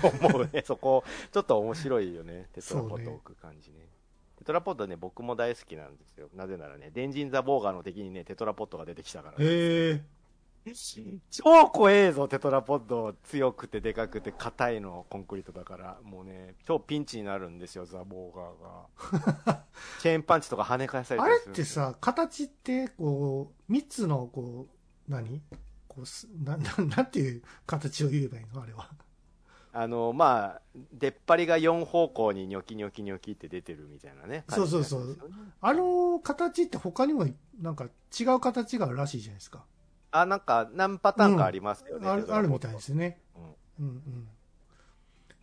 て思うね。そこちょっと面白いよね。テトラポッド置く感じね。テトラポッドね僕も大好きなんですよ。なぜならね電人ザ・ボーガーの敵にねテトラポッドが出てきたから、へえ。超怖えぞ、テトラポッド。強くてでかくて硬いのコンクリートだから、もうね、超ピンチになるんですよ、ザ・ボーガーが。チェーンパンチとか跳ね返されあれってさ、形って、こう、三つの、こう、何？こうすな、な、なんていう形を言えばいいのあれは。あの、まあ、出っ張りが4方向にニョキニョキニョキって出てるみたいなね。そうそうそうあの形って他にも、なんか違う形があるらしいじゃないですか。あ、なんか何パターンかありますよね。ある、テトラポッドあるみたいですね。うんうんうん。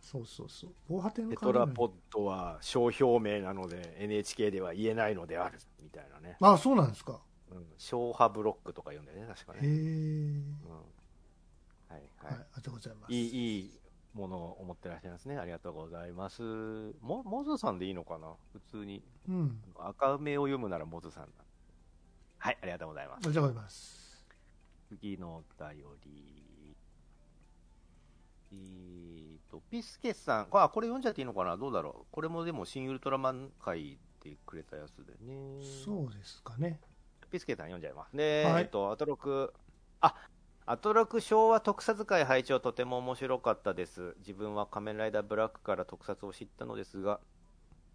そうそうそう。防波堤のテトラポッドは商標名なので NHK では言えないのであるみたいなね。あ、そうなんですか。うん。小波ブロックとか読んでね、確かへえ。ね。うん。はいはいはい、ありがとうございます。いい、いいものを思ってらっしゃいますね。ありがとうございます。も、モズさんでいいのかな？普通に。うん。赤目を読むならモズさんだ。はい、ありがとうございます。ありがとうございます。次のお便り。えーと、ピスケさん。あ、これ読んじゃっていいのかな？どうだろう？これもでも、新ウルトラマン会でくれたやつでね。そうですかね。ピスケさん読んじゃいます。で、はいえっと、アトロク、あ、アトロク昭和特撮会配置とても面白かったです。自分は仮面ライダーブラックから特撮を知ったのですが、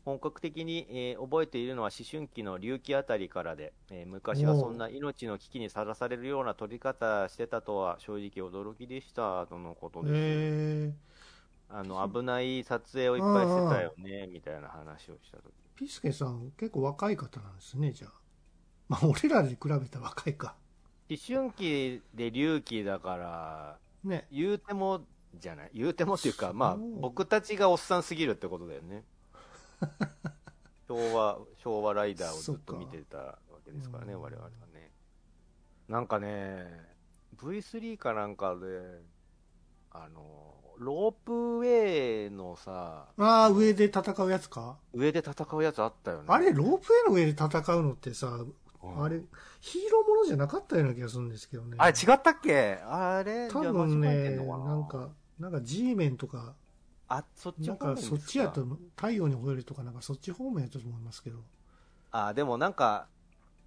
本格的に、えー覚えているのは思春期の隆起あたりからで、えー昔はそんな命の危機にさらされるような撮り方してたとは正直驚きでしたとのことです。えあの危ない撮影をいっぱいしてたよねみたいな話をしたとき。ー、ピスケさん結構若い方なんですね、じゃあ。まあ、俺らに比べたら若いか。思春期で隆起だから、ね。言うてもじゃない言うてもっていうかまあ僕たちがおっさんすぎるってことだよね 昭和昭和ライダーをずっと見てたわけですからねうん我々はね。なんかね V3 かなんかであのロープウェイのさああ、上で戦うやつか？上で戦うやつあったよね。あれ、ロープウェイの上で戦うのってさ、うん。あれ、ヒーローものじゃなかったような気がするんですけどね。あれ違ったっけ？あれ多分ね、なんか、なんか G メンとかあ、そっちなんかそっちやと、太陽に吠えるとかなんかそっち方面やと思いますけど。あ、でもなんか、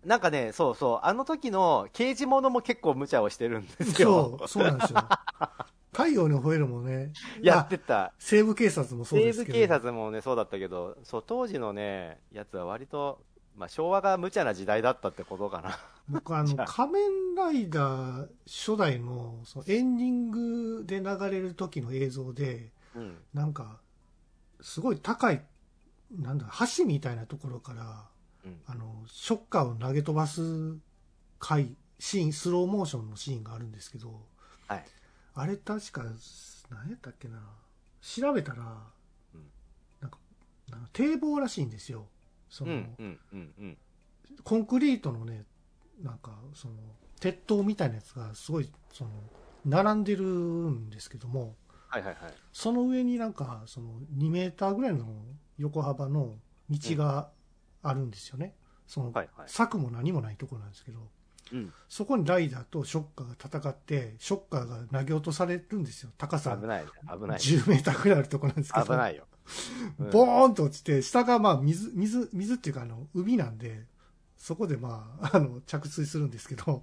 なんかね、そうそう、あの時の刑事物も結構無茶をしてるんですよ。そう、そうなんですよ。太陽に吠えるもね、やってた。西部警察もそうですけど。西部警察もね、そうだったけど、そう、当時のね、やつは割と、まあ、昭和が無茶な時代だったってことかな。僕あの、仮面ライダー初代のそのエンディングで流れる時の映像で、うん。なんか、すごい高い、なんだ、橋みたいなところから、うんあの、ショッカーを投げ飛ばす回、シーン、スローモーションのシーンがあるんですけど、はい。あれ確か、何やったっけな、調べたら、うんなんか、なんか堤防らしいんですよ。その。コンクリートのね、なんか、その、鉄塔みたいなやつがすごい、その、並んでるんですけども、はいはいはい。その上になんか、その、2メーターぐらいの横幅の道があるんですよね。その、はいはい。柵も何もないところなんですけど、うん。そこにライダーとショッカーが戦って、ショッカーが投げ落とされるんですよ。高さ危ない、危ない。10メーターぐらいあるところなんですけど。危ないよ。うんボーンと落ちて、下がまあ水、水、水っていうかあの、海なんで、そこでまあ、あの、着水するんですけど、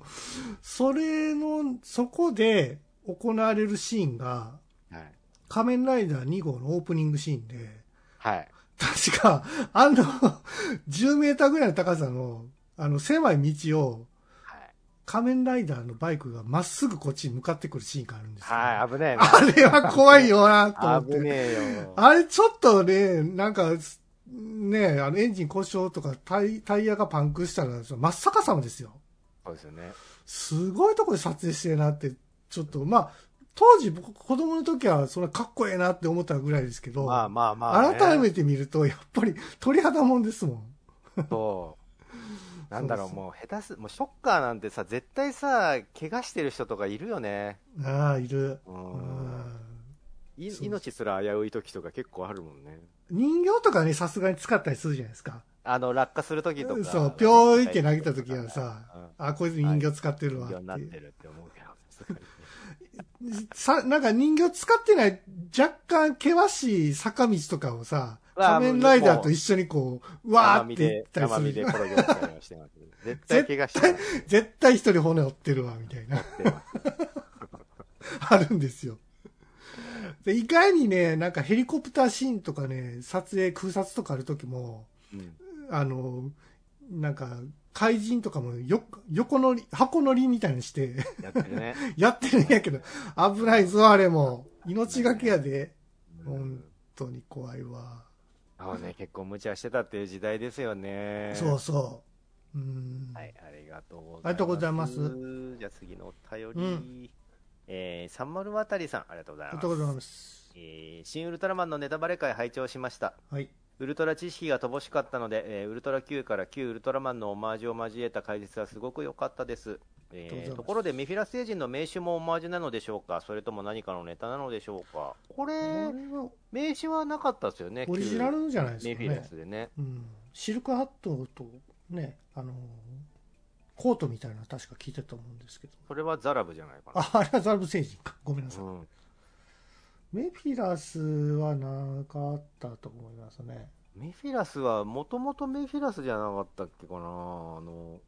それの、そこで行われるシーンが、はい。仮面ライダー2号のオープニングシーンで、はい。確か、あの、10メーターぐらいの高さの、あの、狭い道を、はい。仮面ライダーのバイクがまっすぐこっちに向かってくるシーンがあるんですよ。はい、危ねえな。あれは怖いよな、と思って。危ねえよ。あれちょっとね、なんか、ね、あのエンジン故障とかタイタイヤがパンクしたら、真っ逆さまですよ。そうですよね。すごいとこで撮影してるなって、ちょっと、まあ、当時僕子供の時はそれかっこええなって思ったぐらいですけど、まあまあまあ、ね。改めて見ると、やっぱり鳥肌もんですもん。そう。なんだろう、もう下手す、もうショッカーなんてさ、絶対さ、怪我してる人とかいるよね。ああ、いる。う。うん命すら危うい時とか結構あるもんね。人形とかね、さすがに使ったりするじゃないですか。あの、落下する時とか。そう、ぴょーいって投げた時はさ、うんあ、こいつ人形使ってるわ人形になっっててるって思うけどさなんか人形使ってない若干険しい坂道とかをさ、仮面ライダーと一緒にこう、うわーって言ったりするで転げ落ちたりはしてます。絶対怪我してない。絶対一人骨折ってるわ、みたいな。あるんですよ。で、意外にね、なんかヘリコプターシーンとかね、撮影、空撮とかある時も、うん。あの、なんか、怪人とかもよ、横乗り、箱乗りみたいにして、やってるね。やってるんやけど、危ないぞ、あれも。命がけやで。本当に怖いわ。そうね、結構無茶してたっていう時代ですよね。そうそう。うん。はい、ありがとうございます。ありがとうございますじゃあ次のお便り。うんえー、三丸渡りさん、ありがとうございます。ありがとうございます。えー新ウルトラマンのネタバレ会拝聴しました。はい。ウルトラ知識が乏しかったので、えーウルトラ Q から旧ウルトラマンのオマージュを交えた解説はすごく良かったです。えーところでメフィラス星人の名刺もオマージュなのでしょうか？それとも何かのネタなのでしょうか？ここれ、名刺はなかったですよね。オリジナルじゃないですかね旧メフィラ。スでね。うん。シルクハットとね、あの、コートみたいなの確か聞いてたと思うんですけど。それはザラブじゃないかな。あ、あれはザルブ星人か。ごめんなさい。うんメフィラスはなかったと思いますね。メフィラスは、もともとメフィラスじゃなかったっけかな？あの、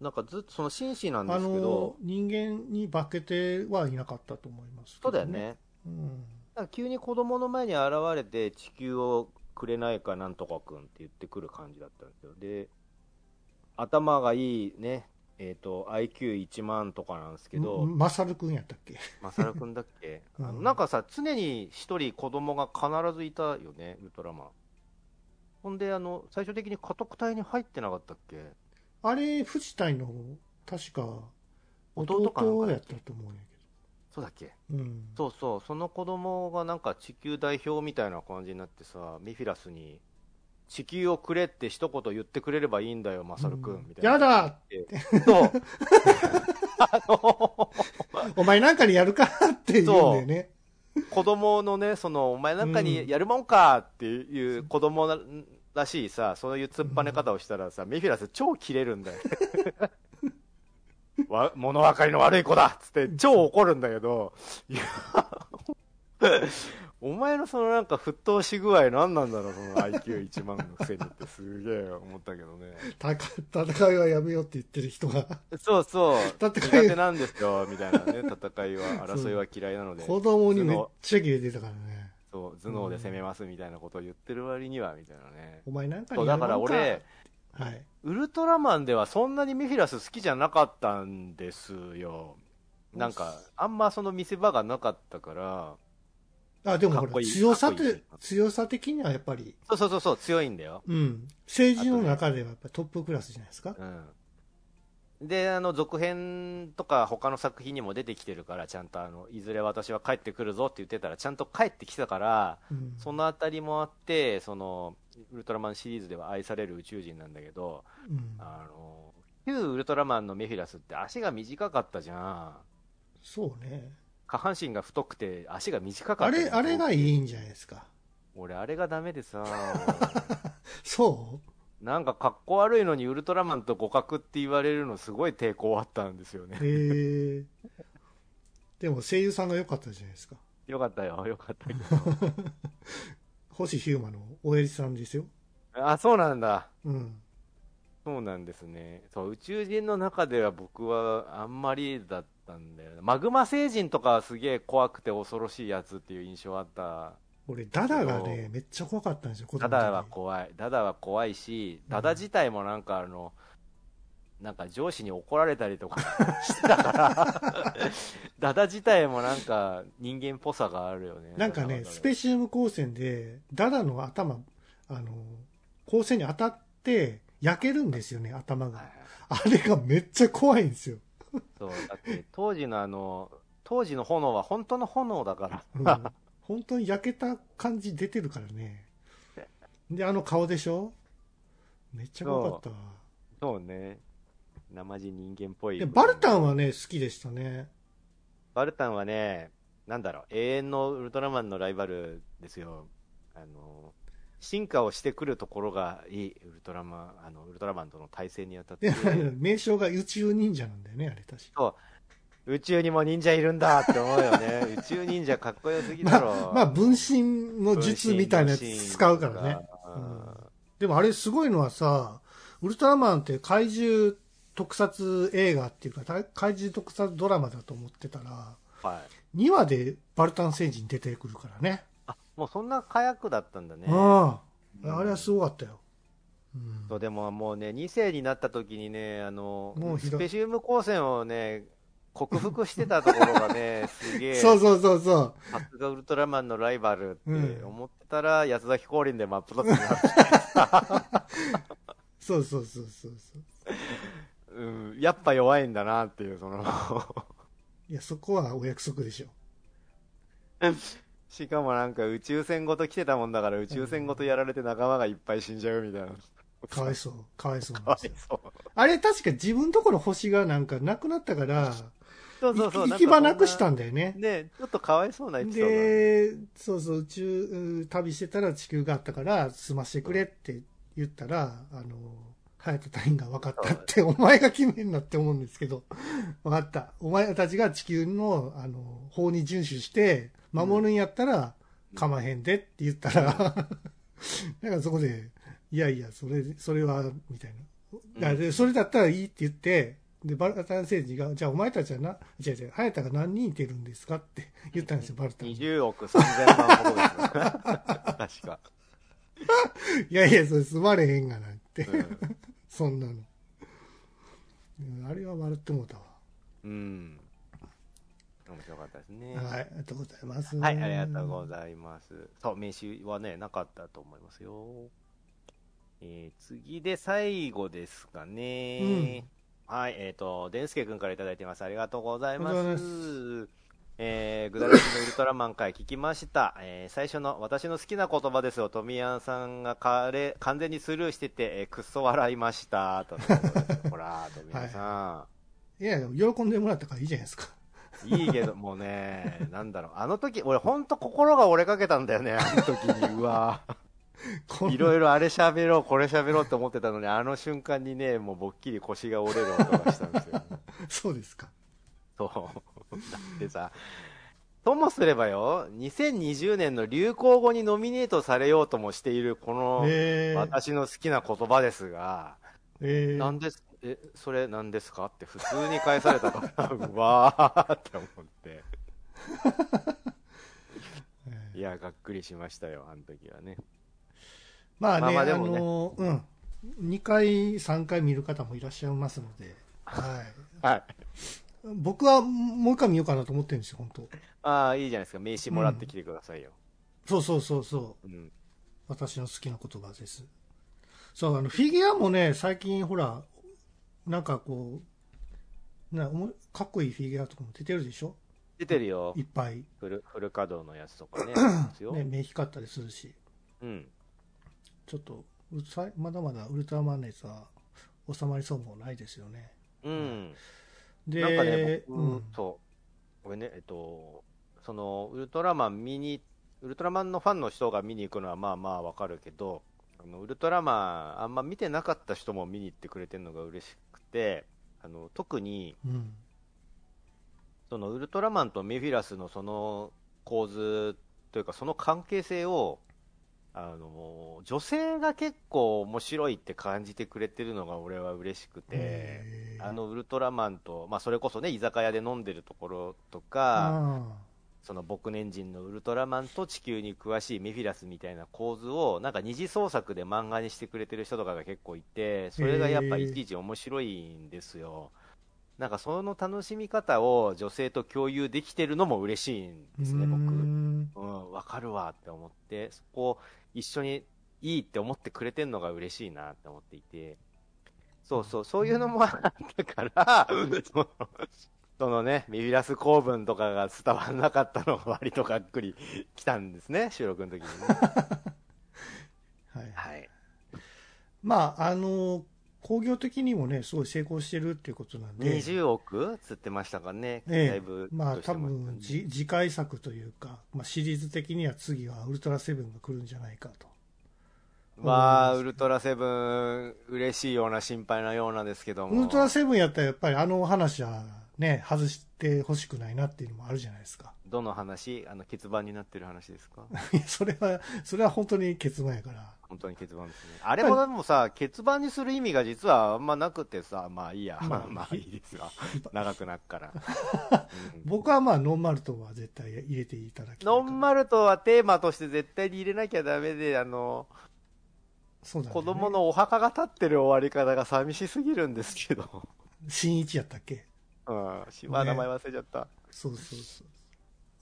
なんかずっとその紳士なんであすけのど、、人間に化けてはいなかったと思いますけど、そうだよ。ね。うん。なんか急に子供の前に現れて地球をくれないかなんとかくんって言ってくる感じだったんですよ。で、頭がいいね、えっ、と、IQ1 万とかなんですけど、マサルくんやったっけ？マサルくんだっけ、うん。あのなんかさ、常に一人子供が必ずいたよね、ウルトラマン。ほんで、あの、最終的に家督隊に入ってなかったっけ？あれ、藤谷の、確か、弟やったと思うんやそうだっけ？けど。うん。そうそう、その子供がなんか地球代表みたいな感じになってさ、ミフィラスに、地球をくれって一言言ってくれればいいんだよ、マサル君、うんみたいな。やだってそう。あの、お前なんかにやるかって言うんだよね。子供のね、その、お前なんかにやるもんかっていう子供ならしいさ、そういう突っぱね方をしたらさ、ミフィラス超キレるんだよ。わ物分かりの悪い子だっつって超怒るんだけど、いやお前のそのなんか沸騰し具合何なんだろう、その IQ1 万のくせにってすげえ思ったけどね。た戦いはやめようって言ってる人が、そうそう。戦い苦手なんですよ、みたいなね、戦いは、争いは嫌いなので。子供にめっちゃキレてたからね。そう、頭脳で攻めますみたいなことを言ってる割には、みたいなね。お前なんかそう、だから俺、はい。ウルトラマンではそんなにメフィラス好きじゃなかったんですよ。なんか、あんまその見せ場がなかったから、あ、でも強さて強さ的にはやっぱり、そうそうそうそう、強いんだよ。うん。政治の中ではやっぱりトップクラスじゃないですか。うん。で、あの、続編とか他の作品にも出てきてるから、ちゃんとあの、いずれ私は帰ってくるぞって言ってたら、ちゃんと帰ってきたから、うん。そのあたりもあって、その、ウルトラマンシリーズでは愛される宇宙人なんだけど、うんあの、旧ウルトラマンのメフィラスって足が短かったじゃん。そうね。下半身が太くて足が短かったあれ、あれがいいんじゃないですか。俺、あれがダメでさ、そなんか格好悪いのにウルトラマンと互角って言われるのすごい抵抗あったんですよねう。へえ。でも声優さんが良かったじゃないですか。よかったよ、よかったけど。星ヒューマのおやじさんですよ。あ、そうなんだ。うん。そうなんですね。そう、宇宙人の中では僕はあんまりだったんだよね。マグマ星人とかはすげえ怖くて恐ろしいやつっていう印象あった。俺、ダダがね、めっちゃ怖かったんですよ、ダダは怖い。ダダは怖いし、ダダ自体もなんかあの、なんか上司に怒られたりとか してたから、ダダ自体もなんか人間っぽさがあるよね。なんかね、スペシウム光線で、ダダの頭、あの、光線に当たって、焼けるんですよね、頭はいが。あれがめっちゃ怖いんですよ。そう、だって当時のあの、当時の炎は本当の炎だから。うん本当に焼けた感じ出てるからね。で、あの顔でしょ？めっちゃ怖かったわ。そうね。生地人間っぽい。で、バルタンはね、好きでしたね。バルタンはね、なんだろう、永遠のウルトラマンのライバルですよ。あの、進化をしてくるところがいい、ウルトラマン、あの、ウルトラマンとの対戦にあたってで。名称が宇宙忍者なんだよね、あれ確か。宇宙にも忍者いるんだって思うよね。宇宙忍者かっこよすぎだろ。まあ、まあ、分身の術みたいなやつ使うからね。うんでもあれすごいのはさ、ウルトラマンって怪獣特撮映画っていうか、た怪獣特撮ドラマだと思ってたら、はい。2話でバルタン星人出てくるからね。あ、もうそんな火薬だったんだね。あうんあ、あれはすごかったよ。うんそうでももうね、2世になった時にね、あのもう、スペシウム光線をね、克服してたところがね、すげえ、そうそうそうそう。さすがウルトラマンのライバルってうん思ってたら、安崎降臨で真っ二つになって、そうそうそうそうそう。うん、やっぱ弱いんだなっていう、その、いや、そこはお約束でしょ。しかもなんか宇宙船ごと来てたもんだから、宇宙船ごとやられて仲間がいっぱい死んじゃうみたいな。かわいそう。かわいそうかわい。そう。あれ確か自分とこの星がなんかなくなったから、そうそうそう。行き場なくしたんんだよね。ねちょっとかわいそうなエピソードなんだで、そうそう、宇宙うん旅してたら地球があったから、済ましてくれって言ったら、あの、ハヤト隊員が分かったって、お前が決めんなって思うんですけど、分かった。お前たちが地球の、あの、法に遵守して、守るんやったら、かまへんでって言ったら、だからそこで、いやいや、それ、それは、みたいな。だからそれだったらいいって言って、で、バルタン星人が、じゃあお前たちはな、違う違う、ハヤタが何人いてるんですかって 言ったんですよ、バルタンに。い20億3000万ほどですよ。確か。やいや、それ済まれへんがなって、うんそんなの。うんあれは笑ってもうたわ。うん。面白かったですね。はい、ありがとうございます。はい、ありがとうございます。そう、名刺はね、なかったと思いますよ。えー、次で最後ですかね。はい、えっ、と、デンスケ君からいただいてます。ありがとうございまありがとうごす。えー、グダラジのウルトラマン会聞きました。えー、最初の私の好きな言葉ですよ。トミヤンさんがかれ完全にスルーしてて、えー、くっそ笑いました。とほら、トミヤンさん。いや、喜んでもらったからいいじゃないですか。いいけど、もうね、なんだろう、あの時、俺ほんと心が折れかけたんだよね、あの時に。うわいろいろあれ喋ろう、これ喋ろうって思ってたのに、あの瞬間にね、もうぼっきり腰が折れる音がしたんですよ。そうですか。そう。だってさ、ともすればよ、2020年の流行語にノミネートされようともしているこの、えー、私の好きな言葉ですが、えー、なんです、え、それ何ですか？って普通に返されたから、うわーって思って。えーいや、がっくりしましたよ、あの時はね。まあね、あまあまあでもねの、うん。2回、3回見る方もいらっしゃいますので、はい。はい。僕はもう一回見ようかなと思ってるんですよ、本当ああ、いいじゃないですか。名刺もらってきてくださいよ。そうそうそうそう。うん。私の好きな言葉です。そう、あの、フィギュアもね、最近ほら、なんかこう、なかっこいいフィギュアとかも出てるでしょ？出てるよい。っぱい。フル、フル稼働のやつとかね。ね、目光ったりするし。うん。ちょっと、うさいまだまだウルトラマン熱は収まりそうもないですよね。うん。で、なんかね、僕、うん、そう。これね、えっと、その、ウルトラマン見に、ウルトラマンのファンの人が見に行くのはまあまあわかるけど、あのウルトラマンあんま見てなかった人も見に行ってくれてるのが嬉しあの、特に、うん。そのウルトラマンとメフィラスのその構図というか、その関係性を、あの、女性が結構面白いって感じてくれてるのが俺は嬉しくて、あのウルトラマンと、まあそれこそね、居酒屋で飲んでるところとか、あその僕年人のウルトラマンと地球に詳しいメフィラスみたいな構図を、なんか二次創作で漫画にしてくれてる人とかが結構いて、それがやっぱいちいち面白いんですよ。なんかその楽しみ方を女性と共有できてるのも嬉しいんーですね、僕。うーんうん、わかるわって思って、そこを一緒にいいって思ってくれてるのが嬉しいなって思っていて、そうそう、そういうのもあったから、そのね、メフィラス公文とかが伝わらなかったのが割とがっくり来たんですね、収録の時にね。はい。はい。まあ、あの、工業的にもね、すごい成功してるっていうことなんで。20億つってましたかね、ええだいぶまあ多分じ次回作というか、まあ、シリーズ的には次はウルトラセブンが来るんじゃないかと。まあ、ウルトラセブン、嬉しいような心配なようなんですけども。ウルトラセブンやったらやっぱりあの話はね、外してほしくないなっていうのもあるじゃないですか。どの話あの、欠番になってる話ですか？いやそれは、それは本当に結論やから。本当に欠番ですね。あれもでもさ、欠番にする意味が実はあんまなくてさ、まあいいや。まあまあ、まあいいですが。長くなっから。うん僕はまあノンマルトは絶対入れていただきたいノンマルトはテーマとして絶対に入れなきゃダメで、あの、そうだね子供のお墓が立ってる終わり方が寂しすぎるんですけど。新一やったっけ？うん。しまあ名前忘れちゃった。そうそうそう。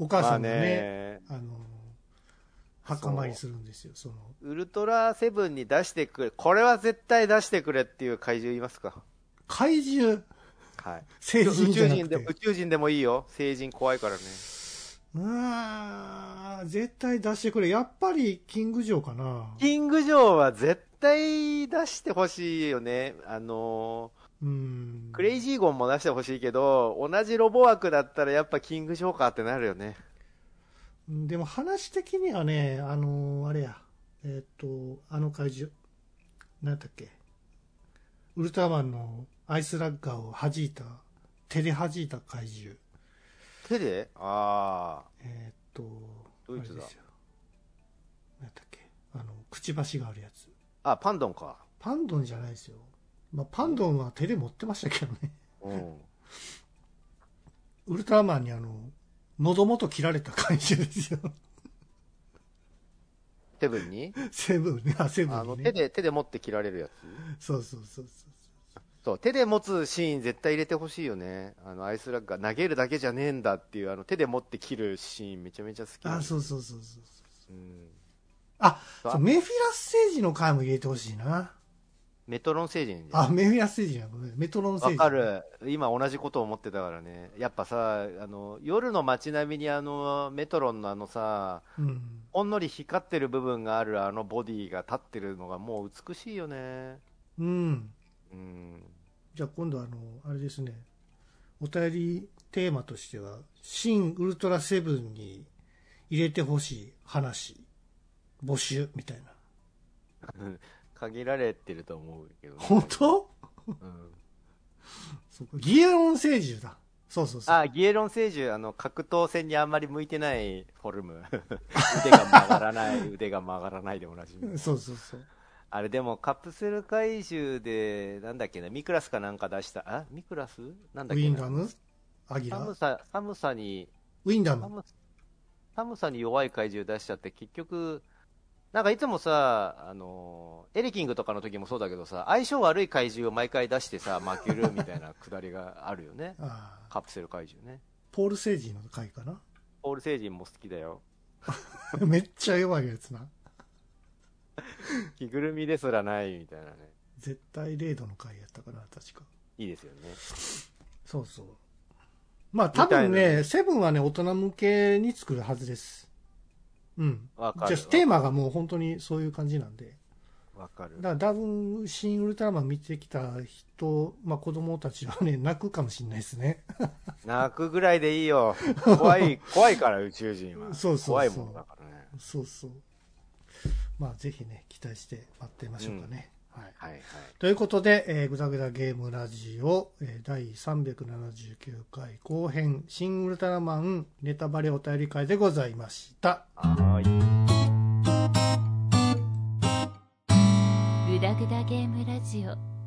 お母まあさんがね、ね、あの、墓参りするんですよ、その。ウルトラセブンに出してくれ、これは絶対出してくれっていう怪獣いますか？怪獣、はい。成宇人じゃなくて宙人でも、宇宙人でもいいよ。成人怖いからね。うーん、絶対出してくれ。やっぱり、キングジョーかな。キング・ジョーは絶対出してほしいよね。あのうんー、。クレイジーゴンも出してほしいけど、同じロボ枠だったらやっぱキング・ジョーかってなるよね。でも話的にはね、あのあれや、えっ、と、あの怪獣、なんだっけ、ウルトラマンのアイスラッガーを弾いた、手で弾いた怪獣。手であえっ、と、ドイツだ。なんだっけ、あの、くちばしがあるやつ。あ。あ、パンドンか。パンドンじゃないですよ。まあ、パンドンは手で持ってましたけどね。うん。ウルトラマンにあの、喉元切られた怪獣ですよ。セブンに？セブンね、あ、セブあの、ンにね。手で、手で持って切られるやつ？そうそうそうそう。そう、手で持つシーン絶対入れてほしいよね。あの、アイスラッガー投げるだけじゃねえんだっていう、あの、手で持って切るシーンめちゃめちゃ好きなんあ、ですそうそうそうそう。うん。あ、あそうメフィラス星人の回も入れてほしいな。メトロン星人であ、メフィラス星人やごめん。メトロン星人。わか。る。今同じことを思ってたからね。やっぱさ、あの、夜の街並みにあの、メトロンのあのさ、うん。ほんのり光ってる部分があるあのボディが立ってるのがもう美しいよね。うん。うん。じゃあ今度あの、あれですね。お便りテーマとしては、新ウルトラセブンに入れてほしい話、募集みたいな。限られてると思うけど、ね。本当？うん。そうかギエロン星獣だ。そうそうそう。あ、ギエロン聖樹、あの、格闘戦にあんまり向いてないフォルム。腕が曲がらない、腕が曲がらないでおなじみ。そうそうそう。あれでもカプセル怪獣で、なんだっけな、ミクラスかなんか出した、あミクラス？なんだっけなウィンダム？アギラ？寒さ、寒さに、ウィンダム。寒寒さに弱い怪獣出しちゃって、結局、なんかいつもさ、あのエレキングとかの時もそうだけどさ、相性悪い怪獣を毎回出してさ、負けるみたいなくだりがあるよね。カプセル怪獣ね。ポール・セージの回かな？ポール星人も好きだよ。めっちゃ弱いやつな。着ぐるみですらないみたいなね。絶対0度の回やったかな、確か。いいですよね。そうそう。まあ多分ね、セブンはね、大人向けに作るはずです。うん。わかる。じゃあ、テーマがもう本当にそういう感じなんで。わかるだ。から多分、新ウルトラマン見てきた人、まあ子供たちはね、泣くかもしれないですね。泣くぐらいでいいよ。怖い、怖いから宇宙人は。そうそうそう怖いもんだからね。そうそう。まあぜひね、期待して待ってみましょうかね。はい。はいはい。ということで、えー、ぐだぐだゲームラジオ、えー第379回後編、新ウルトラマンネタバレお便り会でございました。はーい。グダグダゲームラジオ